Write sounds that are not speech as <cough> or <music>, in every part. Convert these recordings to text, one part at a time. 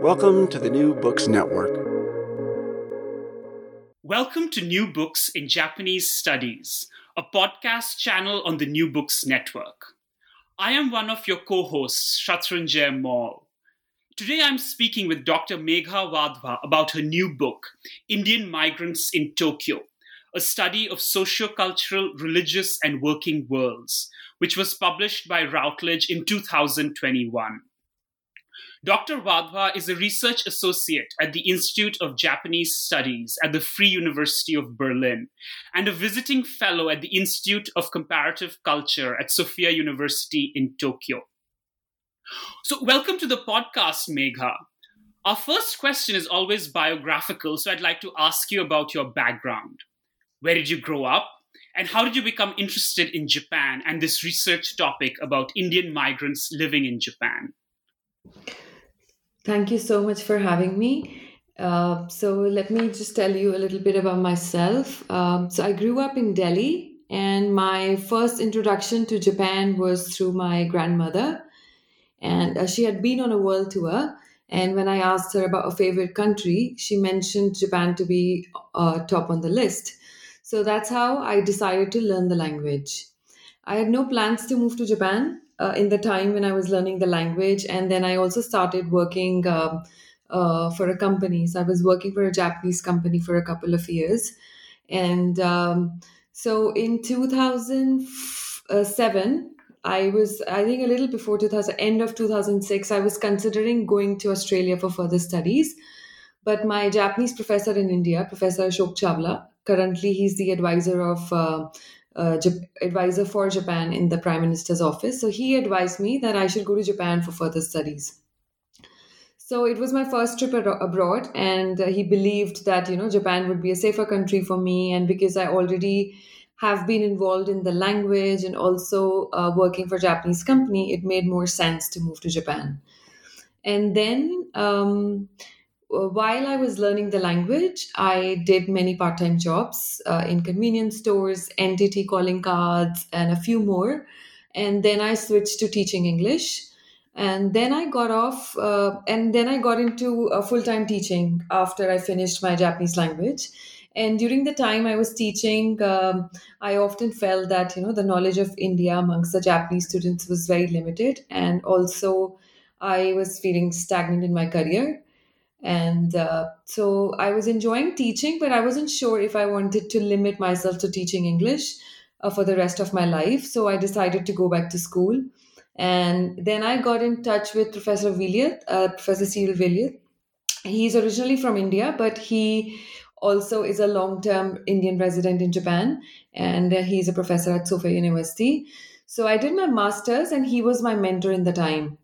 Welcome to the New Books Network. Welcome to New Books in Japanese Studies, a podcast channel on the New Books Network. I am one of your co hosts, Shatranjay Mall. Today I'm speaking with Dr. Megha Wadhwa about her new book, Indian Migrants in Tokyo, a study of sociocultural, religious, and working worlds, which was published by Routledge in 2021. Dr. Wadhwa is a research associate at the Institute of Japanese Studies at the Free University of Berlin and a visiting fellow at the Institute of Comparative Culture at Sophia University in Tokyo. So, welcome to the podcast, Megha. Our first question is always biographical, so I'd like to ask you about your background. Where did you grow up? And how did you become interested in Japan and this research topic about Indian migrants living in Japan? Thank you so much for having me. Uh, so, let me just tell you a little bit about myself. Um, so, I grew up in Delhi, and my first introduction to Japan was through my grandmother. And uh, she had been on a world tour. And when I asked her about a favorite country, she mentioned Japan to be uh, top on the list. So, that's how I decided to learn the language. I had no plans to move to Japan uh, in the time when I was learning the language. And then I also started working um, uh, for a company. So I was working for a Japanese company for a couple of years. And um, so in 2007, I was, I think a little before 2000, end of 2006, I was considering going to Australia for further studies. But my Japanese professor in India, Professor Ashok Chawla, currently he's the advisor of uh, advisor for Japan in the Prime Minister's office. So he advised me that I should go to Japan for further studies. So it was my first trip abroad, and uh, he believed that you know Japan would be a safer country for me, and because I already have been involved in the language and also uh, working for Japanese company, it made more sense to move to Japan. And then um, while I was learning the language, I did many part time jobs uh, in convenience stores, NTT calling cards, and a few more. And then I switched to teaching English. And then I got off, uh, and then I got into uh, full time teaching after I finished my Japanese language. And during the time I was teaching, um, I often felt that you know the knowledge of India amongst the Japanese students was very limited, and also I was feeling stagnant in my career and uh, so i was enjoying teaching but i wasn't sure if i wanted to limit myself to teaching english uh, for the rest of my life. So i decided to go back to school. And then i got in touch with professor Veliath, uh, professor cyril Veliath. he's originally from india but he also is a long-term indian resident in japan. And uh, he's a professor at sophia university. So i did my masters and he was my mentor in the time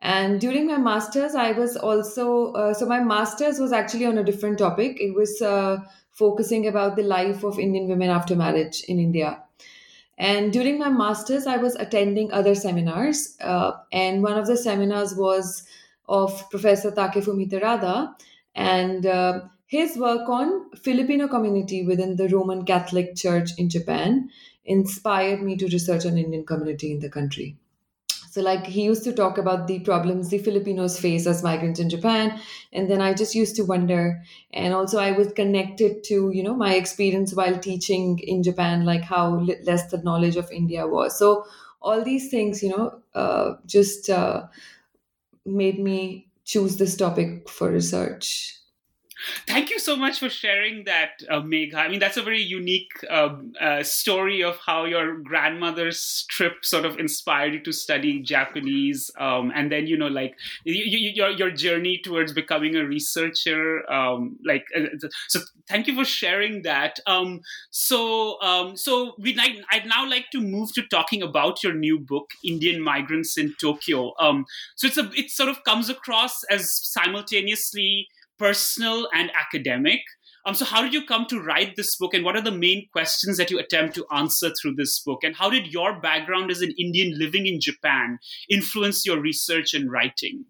and during my master's, I was also, uh, so my master's was actually on a different topic. It was uh, focusing about the life of Indian women after marriage in India. And during my master's, I was attending other seminars. Uh, and one of the seminars was of Professor Takefumi Terada and uh, his work on Filipino community within the Roman Catholic Church in Japan inspired me to research on Indian community in the country. So, like, he used to talk about the problems the Filipinos face as migrants in Japan. And then I just used to wonder. And also, I was connected to, you know, my experience while teaching in Japan, like how less the knowledge of India was. So, all these things, you know, uh, just uh, made me choose this topic for research. Thank you so much for sharing that, uh, Megha. I mean, that's a very unique um, uh, story of how your grandmother's trip sort of inspired you to study Japanese, um, and then you know, like you, you, your your journey towards becoming a researcher. Um, like, uh, so thank you for sharing that. Um, so, um, so we I'd now like to move to talking about your new book, Indian Migrants in Tokyo. So it's a it sort of comes across as simultaneously personal and academic. Um, so, how did you come to write this book, and what are the main questions that you attempt to answer through this book? And how did your background as an Indian living in Japan influence your research and writing?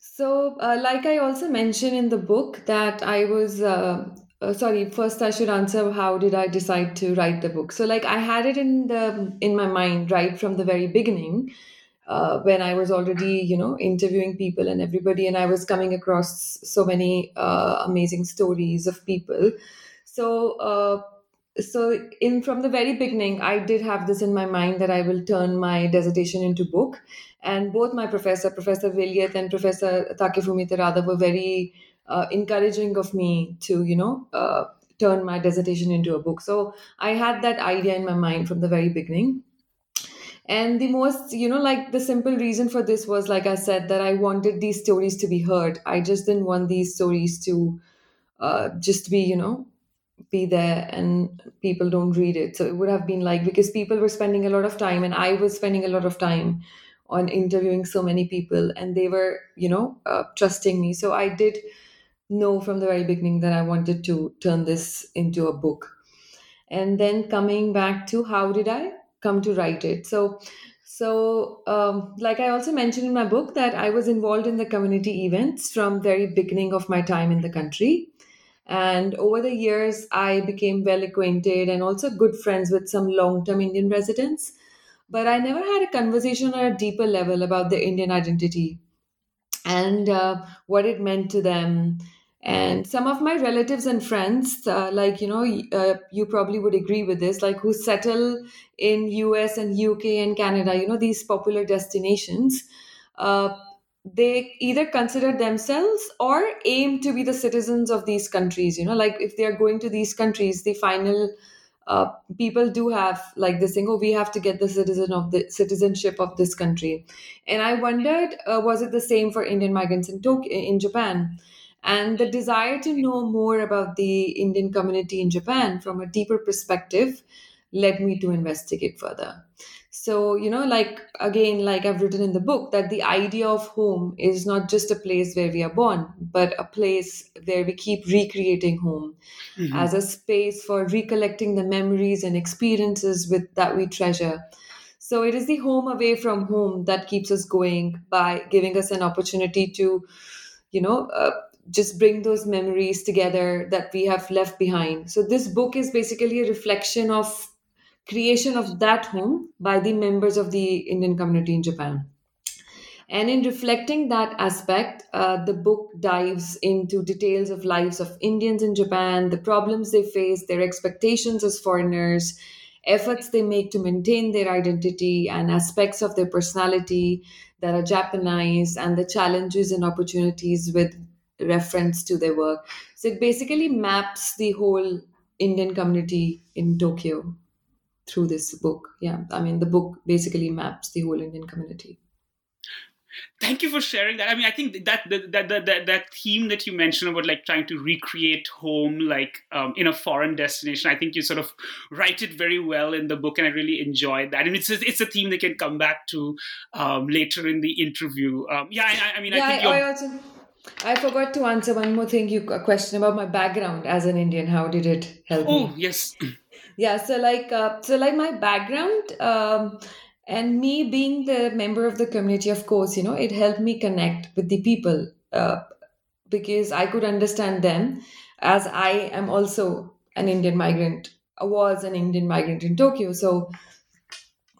So, uh, like I also mentioned in the book, that I was uh, uh, sorry. First, I should answer how did I decide to write the book? So, like I had it in the in my mind right from the very beginning uh, when I was already, you know, interviewing people and everybody, and I was coming across so many uh, amazing stories of people. So, uh, so in from the very beginning, I did have this in my mind that I will turn my dissertation into book. And both my professor, Professor Veliath and Professor Takefumi Terada, were very uh, encouraging of me to, you know, uh, turn my dissertation into a book. So I had that idea in my mind from the very beginning and the most you know like the simple reason for this was like i said that i wanted these stories to be heard. I just didn't want these stories to uh, just be you know be there and people don't read it. So it would have been like because people were spending a lot of time and i was spending a lot of time on interviewing so many people and they were you know uh, trusting me. So i did know from the very beginning that i wanted to turn this into a book. And then coming back to how did i come to write it. So, so um, like I also mentioned in my book that I was involved in the community events from very beginning of my time in the country. And over the years, I became well acquainted and also good friends with some long term Indian residents. But I never had a conversation on a deeper level about the Indian identity and uh, what it meant to them and some of my relatives and friends uh, like you know uh, you probably would agree with this like who settle in us and uk and canada you know these popular destinations uh, they either consider themselves or aim to be the citizens of these countries you know like if they are going to these countries the final uh, people do have like this thing oh we have to get the citizen of the citizenship of this country. And i wondered uh, was it the same for indian migrants in Tokyo, in japan and the desire to know more about the Indian community in Japan from a deeper perspective led me to investigate further. So, you know, like again, like I've written in the book, that the idea of home is not just a place where we are born, but a place where we keep recreating home mm-hmm. as a space for recollecting the memories and experiences with that we treasure. So it is the home away from home that keeps us going by giving us an opportunity to, you know, uh, just bring those memories together that we have left behind. So this book is basically a reflection of creation of that home by the members of the Indian community in Japan. And in reflecting that aspect, uh, the book dives into details of lives of Indians in Japan, the problems they face, their expectations as foreigners, efforts they make to maintain their identity, and aspects of their personality that are Japanese, and the challenges and opportunities with reference to their work. So it basically maps the whole Indian community in Tokyo through this book. Yeah, I mean, the book basically maps the whole Indian community. Thank you for sharing that. I mean, I think that that that that, that theme that you mentioned about like trying to recreate home, like um, in a foreign destination, I think you sort of write it very well in the book, and I really enjoyed that. And it's a, it's a theme that can come back to um, later in the interview. Um, yeah, I, I mean, yeah, I think I, I also I forgot to answer one more thing. You a question about my background as an Indian. How did it help oh, me? yes. <clears throat> Yeah. So like, uh, so like my background. Um, and me being the member of the community of course you know it helped me connect with the people uh, because i could understand them as i am also an indian migrant I was an indian migrant in tokyo so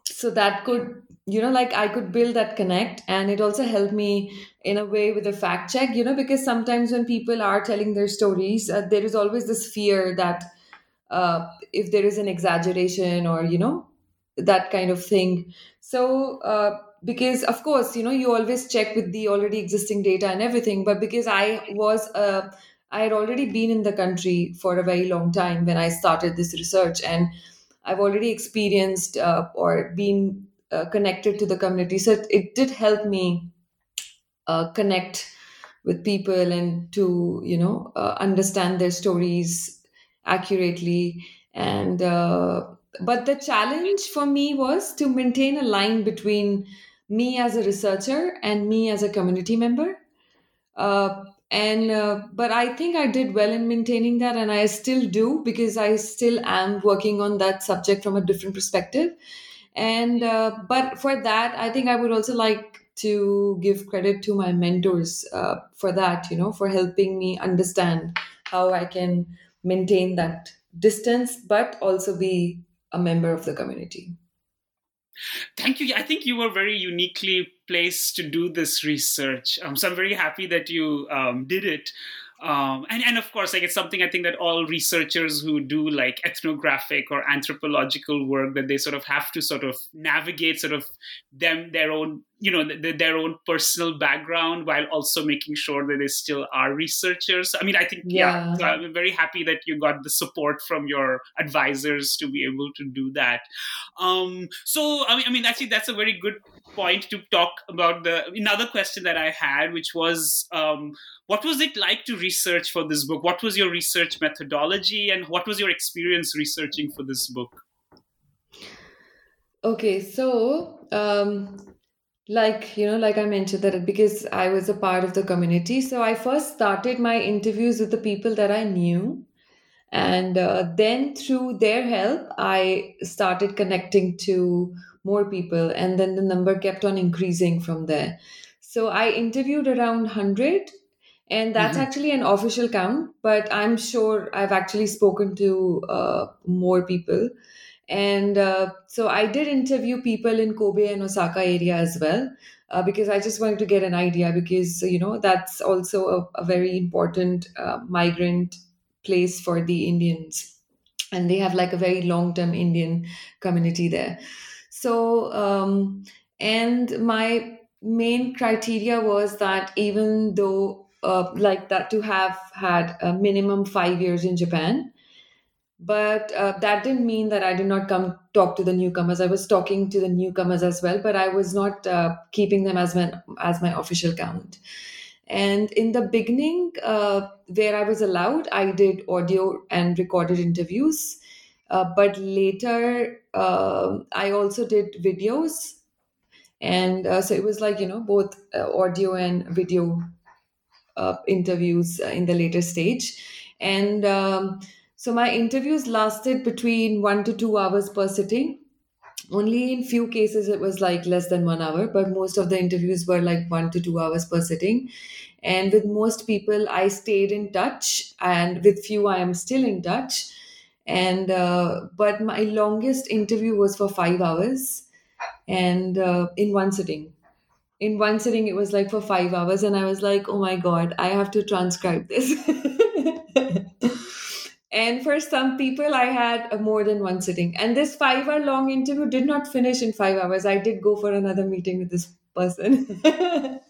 so that could you know like i could build that connect and it also helped me in a way with a fact check you know because sometimes when people are telling their stories uh, there is always this fear that uh, if there is an exaggeration or you know that kind of thing. So uh, because of course you know you always check with the already existing data and everything but because i was uh, i had already been in the country for a very long time when i started this research and i've already experienced uh, or been uh, connected to the community. So it, it did help me uh, connect with people and to you know uh, understand their stories accurately. And uh, but the challenge for me was to maintain a line between me as a researcher and me as a community member. Uh, and but i think i did well in maintaining that and i still do because i still am working on that subject from a different perspective and uh, but for that i think i would also like to give credit to my mentors uh, for that you know for helping me understand how i can maintain that distance but also be a member of the community Thank you. I think you were very uniquely placed to do this research. Um, so I'm very happy that you um, did it. Um, and, and of course, like it's something I think that all researchers who do like ethnographic or anthropological work that they sort of have to sort of navigate sort of them their own you know the, their own personal background while also making sure that they still are researchers i mean i think yeah. yeah. i'm very happy that you got the support from your advisors to be able to do that um, so i mean i mean actually that's a very good point to talk about the another question that i had which was um, what was it like to research for this book? What was your research methodology and what was your experience researching for this book? Okay so um, like you know like i mentioned that because i was a part of the community so i first started my interviews with the people that i knew. And uh, then through their help i started connecting to more people and then the number kept on increasing from there so i interviewed around 100 and that's mm-hmm. actually an official count but i'm sure i've actually spoken to uh, more people and uh, so I did interview people in Kobe and Osaka area as well, uh, because I just wanted to get an idea because, you know, that's also a, a very important uh, migrant place for the Indians. And they have like a very long term Indian community there. So, um, and my main criteria was that even though, uh, like that, to have had a minimum five years in Japan, but uh, that didn't mean that I did not come talk to the newcomers. I was talking to the newcomers as well, but I was not uh, keeping them as my as my official count. And in the beginning, uh, where I was allowed, I did audio and recorded interviews. Uh, but later, um, I also did videos, and uh, so it was like you know both uh, audio and video interviews in the later stage, and. Um, so my interviews lasted between one to two hours per sitting. Only in few cases it was like less than one hour, but most of the interviews were like one to two hours per sitting. And with most people, I stayed in touch, and with few, I am still in touch. And uh, but my longest interview was for five hours, and uh, in one sitting in one sitting it was like for five hours and i was like oh my god i have to transcribe this <laughs> And for some people, I had a more than one sitting. And this five hour long interview did not finish in five hours. I did go for another meeting with this person. <laughs>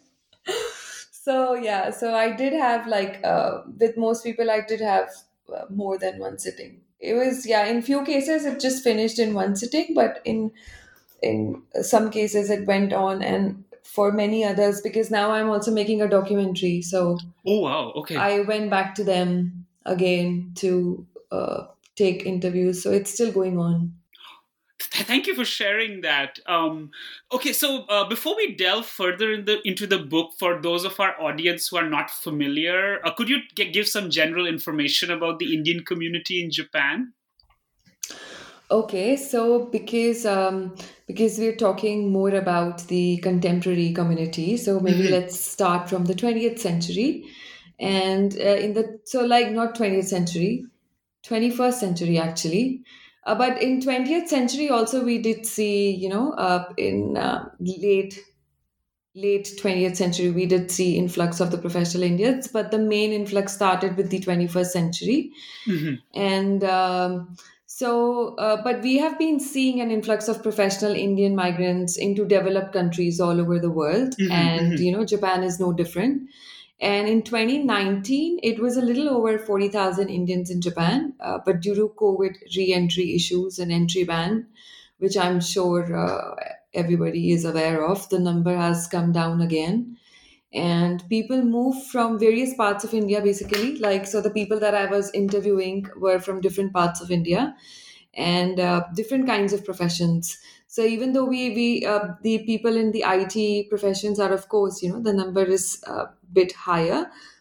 so, yeah, so I did have, like, uh, with most people, I did have uh, more than one sitting. It was, yeah, in few cases, it just finished in one sitting, but in in some cases, it went on and for many others because now I'm also making a documentary. So, oh wow, okay. I went back to them again to uh, take interviews. So it's still going on. <laughs> Thank you for sharing that. Um, okay, so uh, before we delve further in the, into the book, for those of our audience who are not familiar, uh, could you g- give some general information about the Indian community in Japan? Okay, so because um, because we're talking more about the contemporary community, so maybe Mhm. let's start from the 20th century, and uh, in the so like not 20th century, 21st century actually, uh, but in 20th century also we did see you know uh, in uh, late late 20th century we did see influx of the professional Indians, but the main influx started with the 21st century Mhm. and um, so uh, but we have been seeing an influx of professional indian migrants into developed countries all over the world Mhm, and mhm. you know japan is no different and in 2019 it was a little over 40000 indians in japan uh, but due to covid re-entry issues and entry ban which i'm sure uh, everybody is aware of the number has come down again and people move from various parts of India basically. Like, so the people that I was interviewing were from different parts of India and uh, different kinds of professions. So even though we we uh, the people in the IT professions are of course you know the number is a bit higher,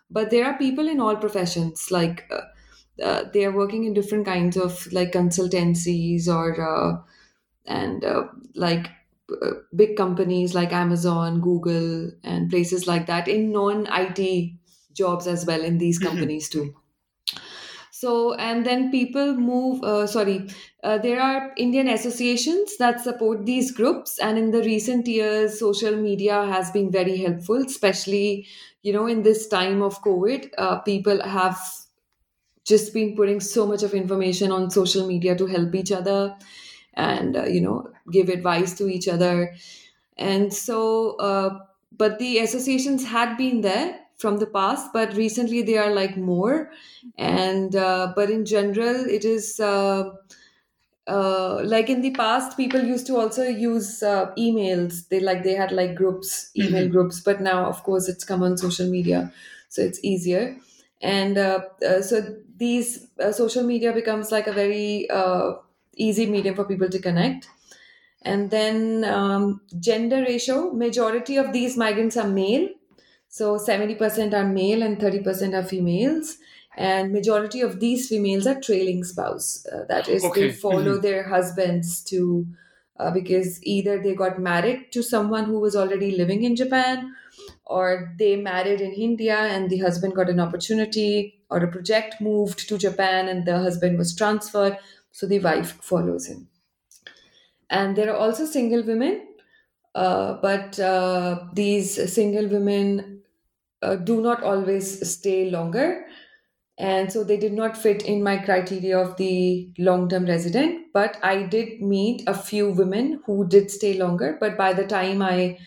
but there are people in all professions like. Uh, uh, they are working in different kinds of like consultancies or uh, and uh, like uh, big companies like Amazon, Google, and places like that in non IT jobs as well in these Mhm. companies too. So, and then people move, uh, sorry, uh, there are Indian associations that support these groups. And in the recent years, social media has been very helpful, especially, you know, in this time of COVID. Uh, people have just been putting so much of information on social media to help each other and uh, you know give advice to each other and so uh, but the associations had been there from the past but recently they are like more. And uh, but in general it is uh, uh, like in the past people used to also use uh, emails. They like they had like groups email Mhm. groups but now of course it's come on social media so it's easier. And uh, uh, so these uh, social media becomes like a very uh, easy medium for people to connect. And then um, gender ratio majority of these migrants are male so 70% are male and 30% are females. And majority of these females are trailing spouse. Uh, that is Okay. they follow their husbands to uh, because either they got married to someone who was already living in japan or they married in india and the husband got an opportunity or a project moved to japan and the husband was transferred. So the wife follows him. And there are also single women uh, but uh, these single women uh, do not always stay longer. And so they did not fit in my criteria of the long term resident but i did meet a few women who did stay longer. But by the time i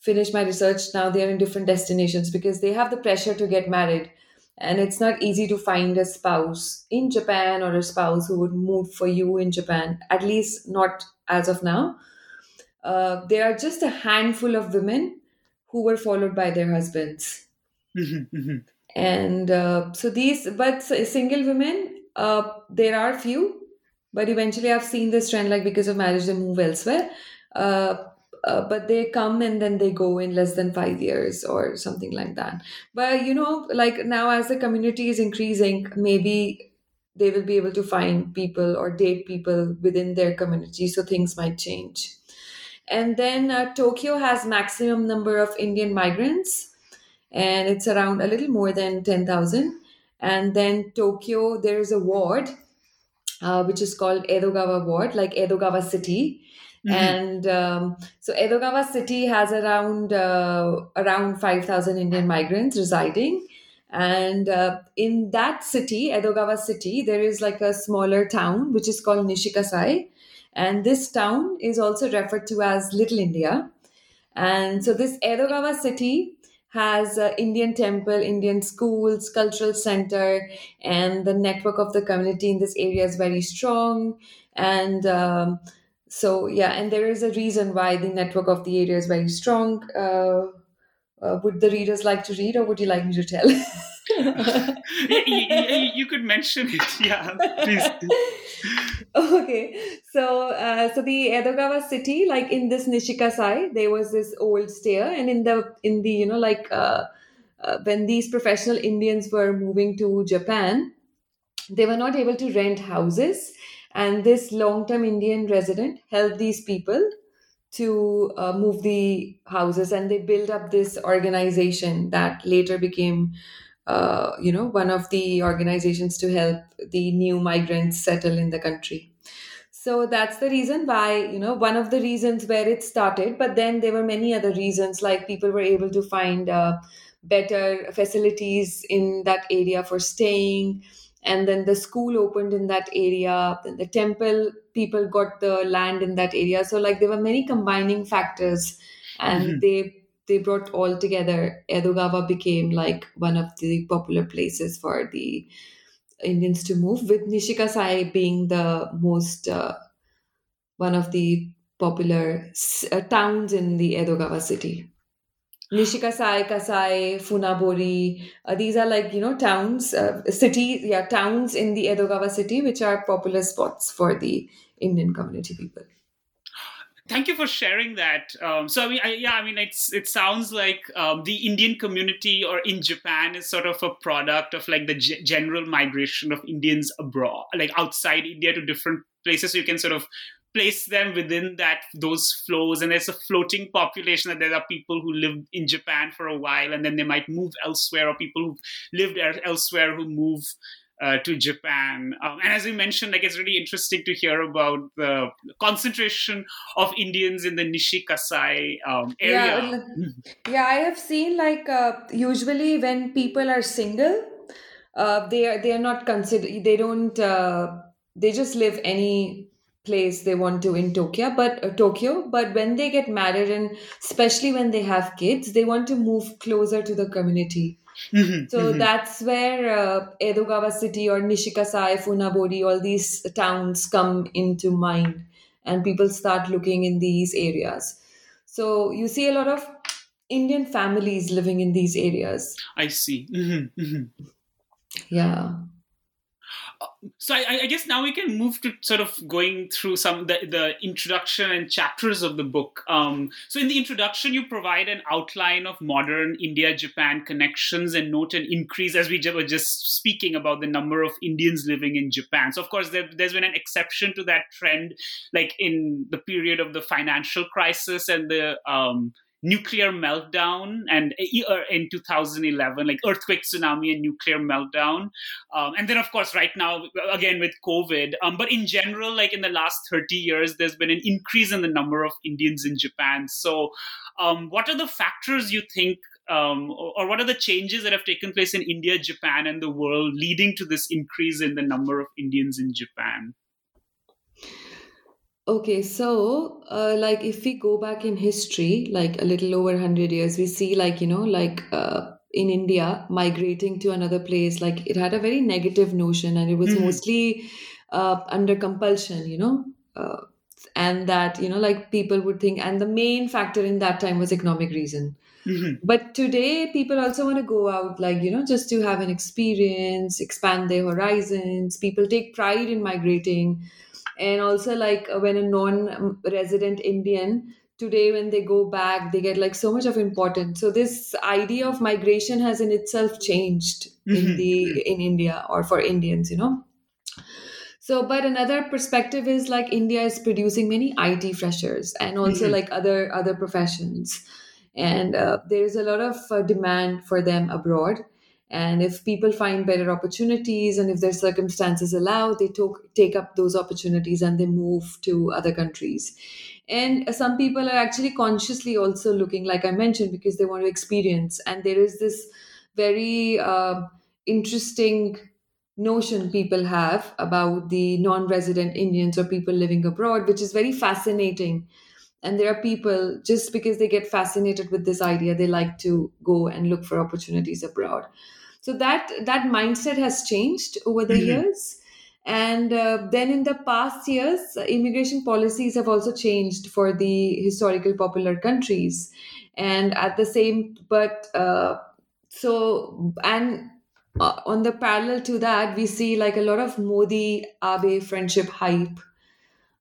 finished my research now they're in different destinations because they have the pressure to get married. And it's not easy to find a spouse in japan or a spouse who would move for you in japan at least not as of now. Uh, there are just a handful of women who were followed by their husbands Mhm, mhm. and uh, so these but single women uh, there are few but eventually i've seen this trend like because of marriage they move elsewhere. Uh, uh, but they come and then they go in less than five years or something like that. But you know like now as the community is increasing maybe they will be able to find people or date people within their community so things might change. And then uh, tokyo has maximum number of indian migrants and it's around a little more than 10,000. And then Tokyo, there is a ward uh, which is called Edogawa Ward, like Edogawa City. Mhm. And um, so Edogawa City has around uh, around 5,000 Indian migrants residing. And uh, in that city, Edogawa City, there is like a smaller town which is called Nishikasai. And this town is also referred to as Little India. And so this Edogawa city has Indian temple, Indian schools, cultural center, and the network of the community in this area is very strong. And um, so, yeah, and there is a reason why the network of the area is very strong. Uh, uh, would the readers like to read, or would you like me to tell? Y- y- y- you could mention it. <laughs> Yeah, please. okay so uh, so the edogawa city like in this nishikasai there was this old stair and in the in the you know like uh, uh, when these professional indians were moving to japan they were not able to rent houses and this long-term indian resident helped these people to uh, move the houses and they built up this organization that later became uh, you know one of the organizations to help the new migrants settle in the country. So that's the reason why you know one of the reasons where it started but then there were many other reasons like people were able to find uh, better facilities in that area for staying and then the school opened in that area then the temple people got the land in that area. So like there were many combining factors and mm-hmm. they they brought all together. Edogawa became like one of the popular places for the indians to move with nishikasai being the most uh, one of the popular uh, towns in the edogawa city Nishikasai, Kasai, Funabori. Uh, these are like, you know, towns, uh, cities, yeah, towns in the Edogawa city, which are popular spots for the Indian community people. Thank you for sharing that. Um, so, I mean, I, yeah, I mean, it's it sounds like um, the Indian community or in Japan is sort of a product of like the g- general migration of Indians abroad, like outside India to different places. So you can sort of place them within that those flows and there's a floating population that there are people who live in japan for a while and then they might move elsewhere or people who've lived elsewhere who move uh, to Japan. Um, and as you mentioned, like it's really interesting to hear about the concentration of Indians in the Nishikasai um, area. Yeah, yeah, I have seen like uh, usually when people are single, uh, they are they are not considered. They don't. Uh, they just live any place they want to in Tokyo, but uh, Tokyo. But when they get married and especially when they have kids, they want to move closer to the community. Mm-hmm, so mm-hmm. that's where uh, Edogawa City or Nishikasai, Funabori, all these towns come into mind, and people start looking in these areas. So you see a lot of Indian families living in these areas. I see. Mm-hmm, mm-hmm. yeah so I, I, guess now we can move to sort of going through some the, the introduction and chapters of the book. Um, so in the introduction, you provide an outline of modern India-Japan connections and note an increase, as we were just speaking about the number of Indians living in Japan. So of course, there, has been an exception to that trend, like in the period of the financial crisis and the um, nuclear meltdown and uh, in 2011 like earthquake tsunami and nuclear meltdown um, and then of course right now again with covid um, but in general like in the last 30 years there's been an increase in the number of indians in japan so um, what are the factors you think um, or, what are the changes that have taken place in India, Japan, and the world leading to this increase in the number of Indians in Japan? Okay, so uh, like if we go back in history, like a little over 100 years, we see like, you know, like uh, in India, migrating to another place, like it had a very negative notion and it was mm-hmm. mostly uh, under compulsion, you know, uh, and that, you know, like people would think, and the main factor in that time was economic reason. Mm-hmm. But today, people also want to go out, like, you know, just to have an experience, expand their horizons. People take pride in migrating and also like uh, when a non-resident indian today when they go back they get like so much of importance so this idea of migration has in itself changed mm-hmm. in the in india or for indians you know so but another perspective is like india is producing many it freshers and also mm-hmm. like other other professions and uh, there is a lot of uh, demand for them abroad and if people find better opportunities and if their circumstances allow, they talk, take up those opportunities and they move to other countries. And some people are actually consciously also looking, like I mentioned, because they want to experience. And there is this very uh, interesting notion people have about the non resident Indians or people living abroad, which is very fascinating. And there are people, just because they get fascinated with this idea, they like to go and look for opportunities abroad so that that mindset has changed over the mm-hmm. years. And uh, then in the past years immigration policies have also changed for the historical popular countries. And at the same but uh, so and uh, on the parallel to that we see like a lot of modi abe friendship hype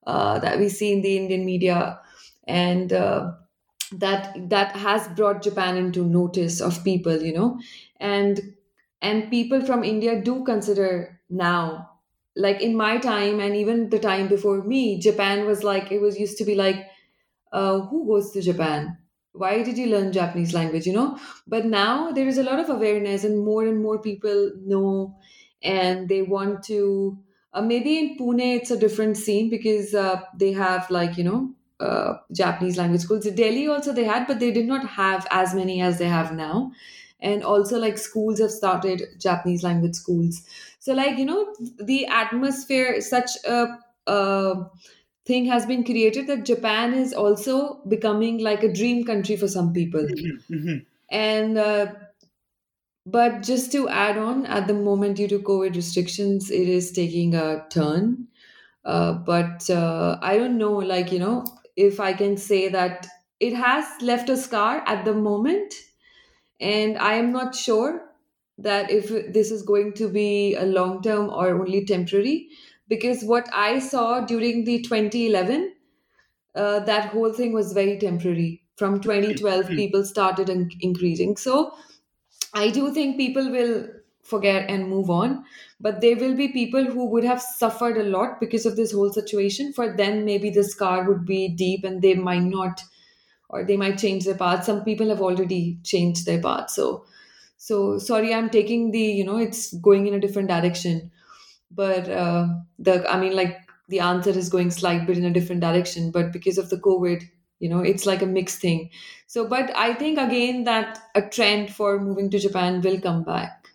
uh, that we see in the indian media. And uh, that that has brought japan into notice of people you know. And and people from india do consider now like in my time and even the time before me, Japan was like it was used to be like, uh, who goes to Japan? Why did you learn Japanese language? You know, but now there is a lot of awareness and more and more people know, and they want to. Uh, maybe in Pune it's a different scene because uh, they have like you know uh, Japanese language schools. In Delhi also they had, but they did not have as many as they have now. And also like schools have started Japanese language schools. So like you know the atmosphere, such a, a thing has been created that Japan is also becoming like a dream country for some people. Mm-hmm, mm-hmm. And uh, but just to add on, at the moment due to COVID restrictions, it is taking a turn. Uh, but uh, I don't know, like you know, if I can say that it has left a scar at the moment, and I am not sure that if this is going to be a long term or only temporary. Because what I saw during the 2011, uh, that whole thing was very temporary. From 2012, Mhm. people started in- increasing. So I do think people will forget and move on, but there will be people who would have suffered a lot because of this whole situation. For them, maybe the scar would be deep and they might not, or they might change their path. Some people have already changed their path. So, so sorry, I'm taking the, you know, it's going in a different direction. But uh, the, I mean, like the answer is going slight bit in a different direction. But because of the COVID, you know, it's like a mixed thing. So, but I think again that a trend for moving to Japan will come back.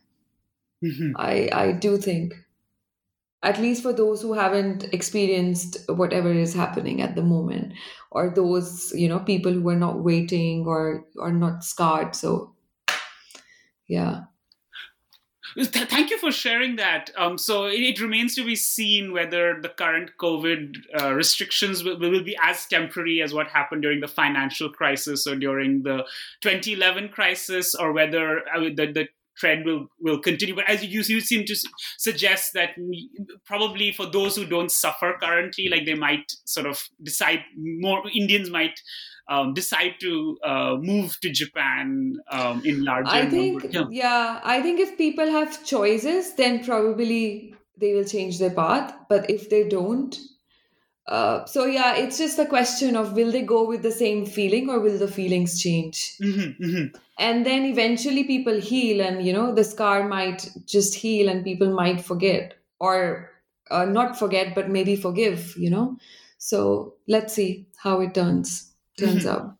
Mhm. I I do think, at least for those who haven't experienced whatever is happening at the moment, or those you know people who are not waiting or are not scarred. So, yeah. Thank you for sharing that. Um, so it, it remains to be seen whether the current COVID uh, restrictions will, will be as temporary as what happened during the financial crisis or during the 2011 crisis, or whether uh, the, the trend will, will continue. But as you, you seem to suggest that probably for those who don't suffer currently, like they might sort of decide more, Indians might um, decide to uh, move to Japan um, in larger I think. Yeah. yeah, I think if people have choices, then probably they will change their path. But if they don't, uh, so yeah, it's just a question of will they go with the same feeling or will the feelings change? Mhm, mhm. And then eventually people heal, and you know, the scar might just heal and people might forget or uh, not forget, but maybe forgive, you know? So let's see how it turns turns Mhm. out.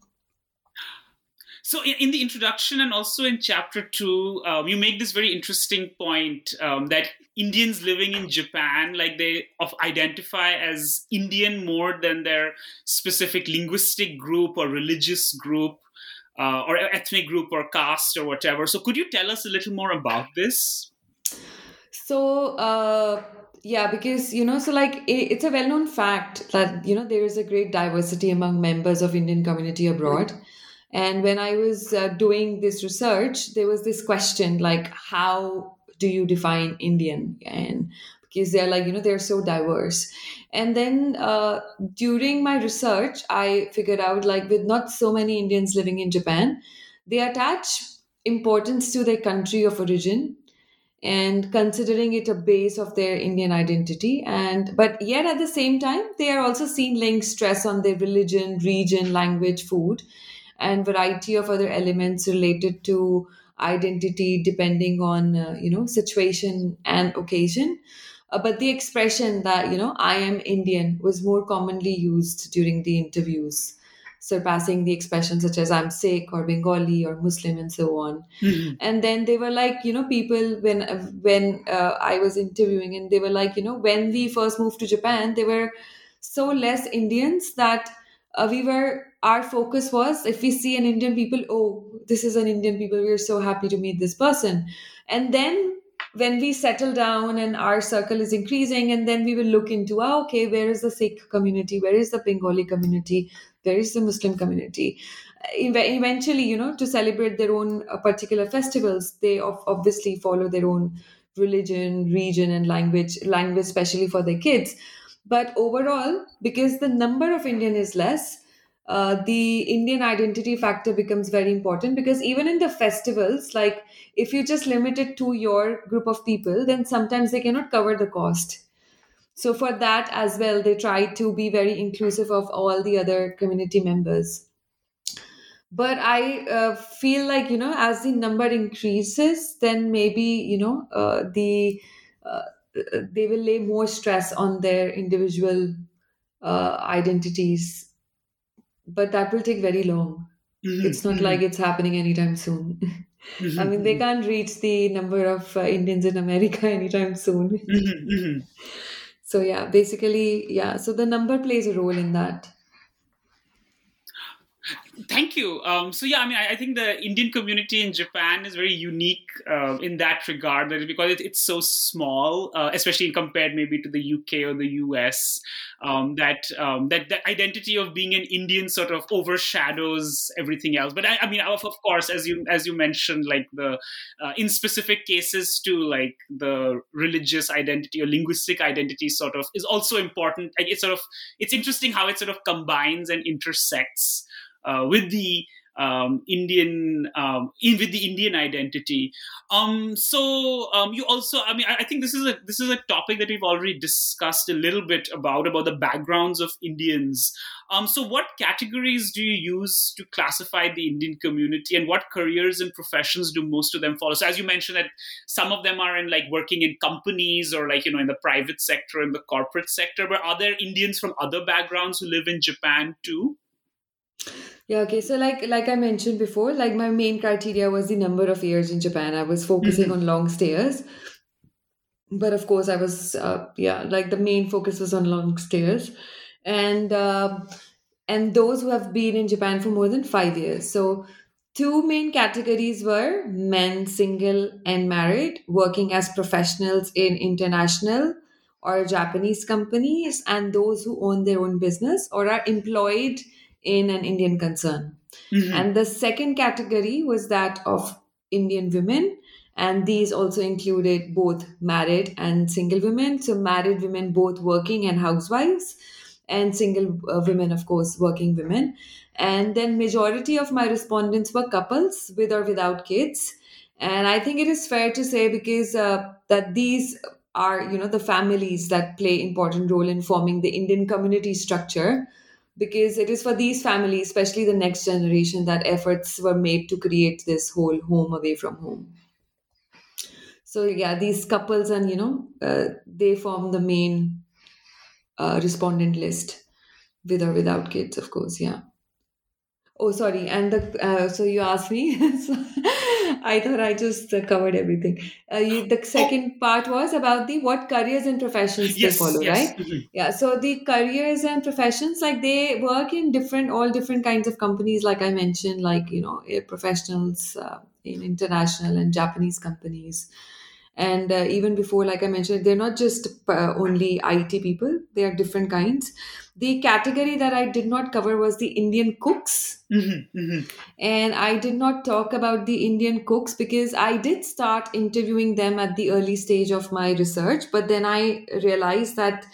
So, in, in the introduction and also in chapter two, um, you make this very interesting point um, that Indians living in Japan, like they of identify as Indian more than their specific linguistic group or religious group. Uh, or ethnic group or caste or whatever. So, could you tell us a little more about this? So, uh, yeah, because, you know, so like it's a well known fact that, you know, there is a great diversity among members of Indian community abroad. And when I was uh, doing this research, there was this question like, how do you define Indian? And because they're like, you know, they're so diverse. And then uh, during my research, I figured out like with not so many Indians living in Japan, they attach importance to their country of origin and considering it a base of their indian identity and but yet at the same time they are also seen laying stress on their religion region language food and variety of other elements related to identity depending on uh, you know situation and occasion. Uh, but the expression that you know i am indian was more commonly used during the interviews surpassing the expressions such as i'm sikh or bengali or muslim and so on. And then they were like you know people when when uh, i was interviewing and they were like you know when we first moved to japan there were so less indians that uh, we were our focus was if we see an indian people oh this is an indian people we're so happy to meet this person. And then when we settle down and our circle is increasing and then we will look into oh, okay where is the sikh community? Where is the bengali community? Where is the muslim community? Eventually you know to celebrate their own uh, particular festivals they obviously follow their own religion region and language language especially for their kids. But overall because the number of indian is less uh, the indian identity factor becomes very important because even in the festivals like if you just limit it to your group of people then sometimes they cannot cover the cost. So for that as well they try to be very inclusive of all the other community members. But i uh, feel like you know as the number increases then maybe you know uh, the uh, they will lay more stress on their individual uh, identities but that will take very long mm-hmm. it's not mm-hmm. like it's happening anytime soon mm-hmm. <laughs> i mean they mm-hmm. can't reach the number of uh, indians in america <laughs> anytime soon mm-hmm. Mm-hmm. so yeah basically yeah so the number plays a role in that Thank you. Um, so yeah, I mean, I, I, think the Indian community in Japan is very unique uh, in that regard, because it, it's so small, uh, especially compared maybe to the UK or the US, um, that um, that the identity of being an Indian sort of overshadows everything else. But I, I mean, of, of, course, as you as you mentioned, like the uh, in specific cases to like the religious identity or linguistic identity, sort of is also important. It's sort of it's interesting how it sort of combines and intersects uh, with the um, Indian um, in, with the Indian identity. Um, so um, you also, I mean, I, I, think this is a this is a topic that we've already discussed a little bit about about the backgrounds of Indians. Um, so what categories do you use to classify the Indian community, and what careers and professions do most of them follow? So as you mentioned, that some of them are in like working in companies or like you know in the private sector in the corporate sector, but are there Indians from other backgrounds who live in Japan too? Yeah, okay. So like like I mentioned before, like my main criteria was the number of years in Japan. I was focusing mm-hmm. on long stayers. But of course I was uh, yeah, like the main focus was on long stayers. And uh, and those who have been in Japan for more than 5 years. So two main categories were men single and married working as professionals in international or Japanese companies and those who own their own business or are employed in an Indian concern. Mm-hmm. And the second category was that of Indian women. And these also included both married and single women. So, married women, both working and housewives, and single uh, women, of course, working women. And then, majority of my respondents were couples with or without kids. And I think it is fair to say because uh, that these are, you know, the families that play important role in forming the Indian community structure because it is for these families, especially the next generation, that efforts were made to create this whole home away from home. So yeah, these couples and you know uh, they form the main uh, respondent list, with or without kids, of course. Yeah. Oh, sorry. And the uh, so you asked me. <laughs> so I thought I just uh, covered everything. Uh, you, the second oh. part was about the what careers and professions yes, they follow, yes. right? Mm-hmm. Yeah. So the careers and professions, like they work in different, all different kinds of companies. Like I mentioned, like you know, professionals uh, in international and Japanese companies and uh, even before like i mentioned they're not just uh, only it people they are different kinds the category that i did not cover was the indian cooks. Mm-hmm, mm-hmm. and i did not talk about the indian cooks because i did start interviewing them at the early stage of my research. But then i realized that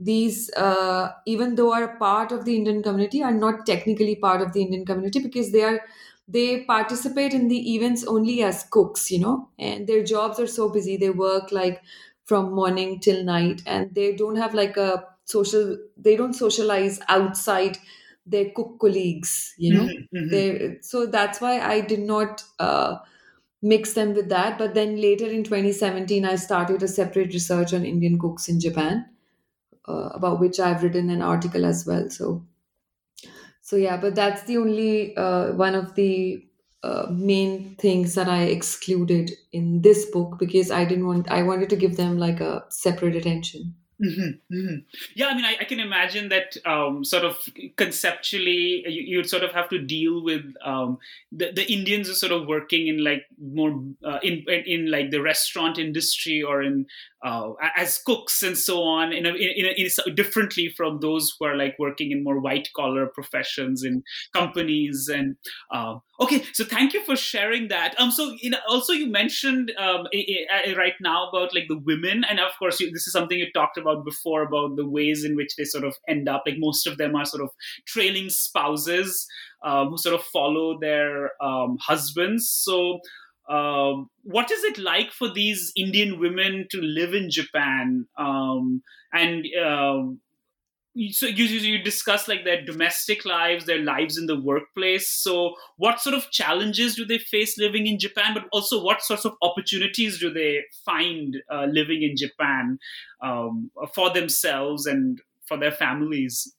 these uh, even though are part of the indian community are not technically part of the indian community because they are they participate in the events only as cooks you know? And their jobs are so busy. They work like from morning till night and they don't have like a social they don't socialize outside their cook colleagues you know? Mm-hmm, mm-hmm. they so that's why i did not uh, mix them with that. But then later in 2017 i started a separate research on indian cooks in japan uh, about which i've written an article as well. So so yeah but that's the only uh, one of the uh, main things that i excluded in this book because i didn't want i wanted to give them like a separate attention Mm-hmm, mm-hmm. Yeah, I mean, I, I can imagine that um, sort of conceptually, you, would sort of have to deal with um, the, the Indians are sort of working in like more uh, in, in, like the restaurant industry or in uh, as cooks and so on in a, in, a, in a, differently from those who are like working in more white collar professions in companies and uh, okay so thank you for sharing that um so you know, also you mentioned um, right now about like the women and of course you, this is something you talked about before about the ways in which they sort of end up like most of them are sort of trailing spouses um, who sort of follow their um, husbands so um, what is it like for these Indian women to live in Japan? Um, and uh, so you, you discuss like their domestic lives, their lives in the workplace. So what sort of challenges do they face living in Japan? But also what sorts of opportunities do they find uh, living in Japan um, for themselves and for their families?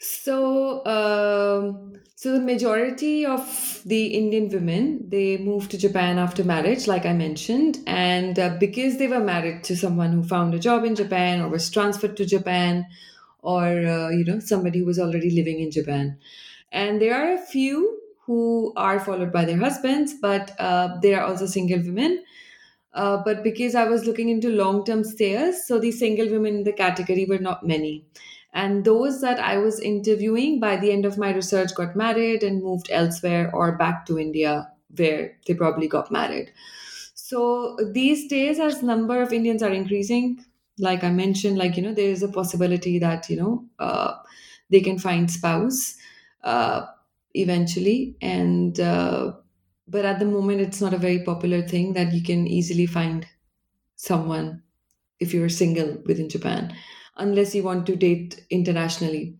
So, um, so the majority of the Indian women they moved to Japan after marriage, like I mentioned, and uh, because they were married to someone who found a job in Japan or was transferred to Japan, or uh, you know somebody who was already living in Japan, and there are a few who are followed by their husbands, but uh, there are also single women. Uh, but because I was looking into long term stayers, so the single women in the category were not many. And those that I was interviewing by the end of my research got married and moved elsewhere or back to India where they probably got married. So these days, as number of Indians are increasing, like I mentioned, like you know, there is a possibility that you know uh, they can find spouse uh, eventually, and uh, but at the moment, it's not a very popular thing that you can easily find someone if you're single within Japan unless you want to date internationally.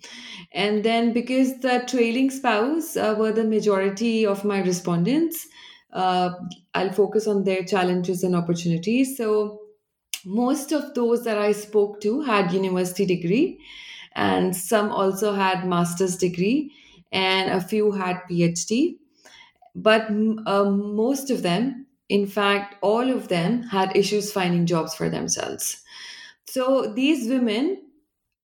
And then because the trailing spouse uh, were the majority of my respondents, uh, I'll focus on their challenges and opportunities. So most of those that I spoke to had university degree, and some also had master's degree, and a few had PhD. But um, most of them, in fact, all of them had issues finding jobs for themselves. So these women,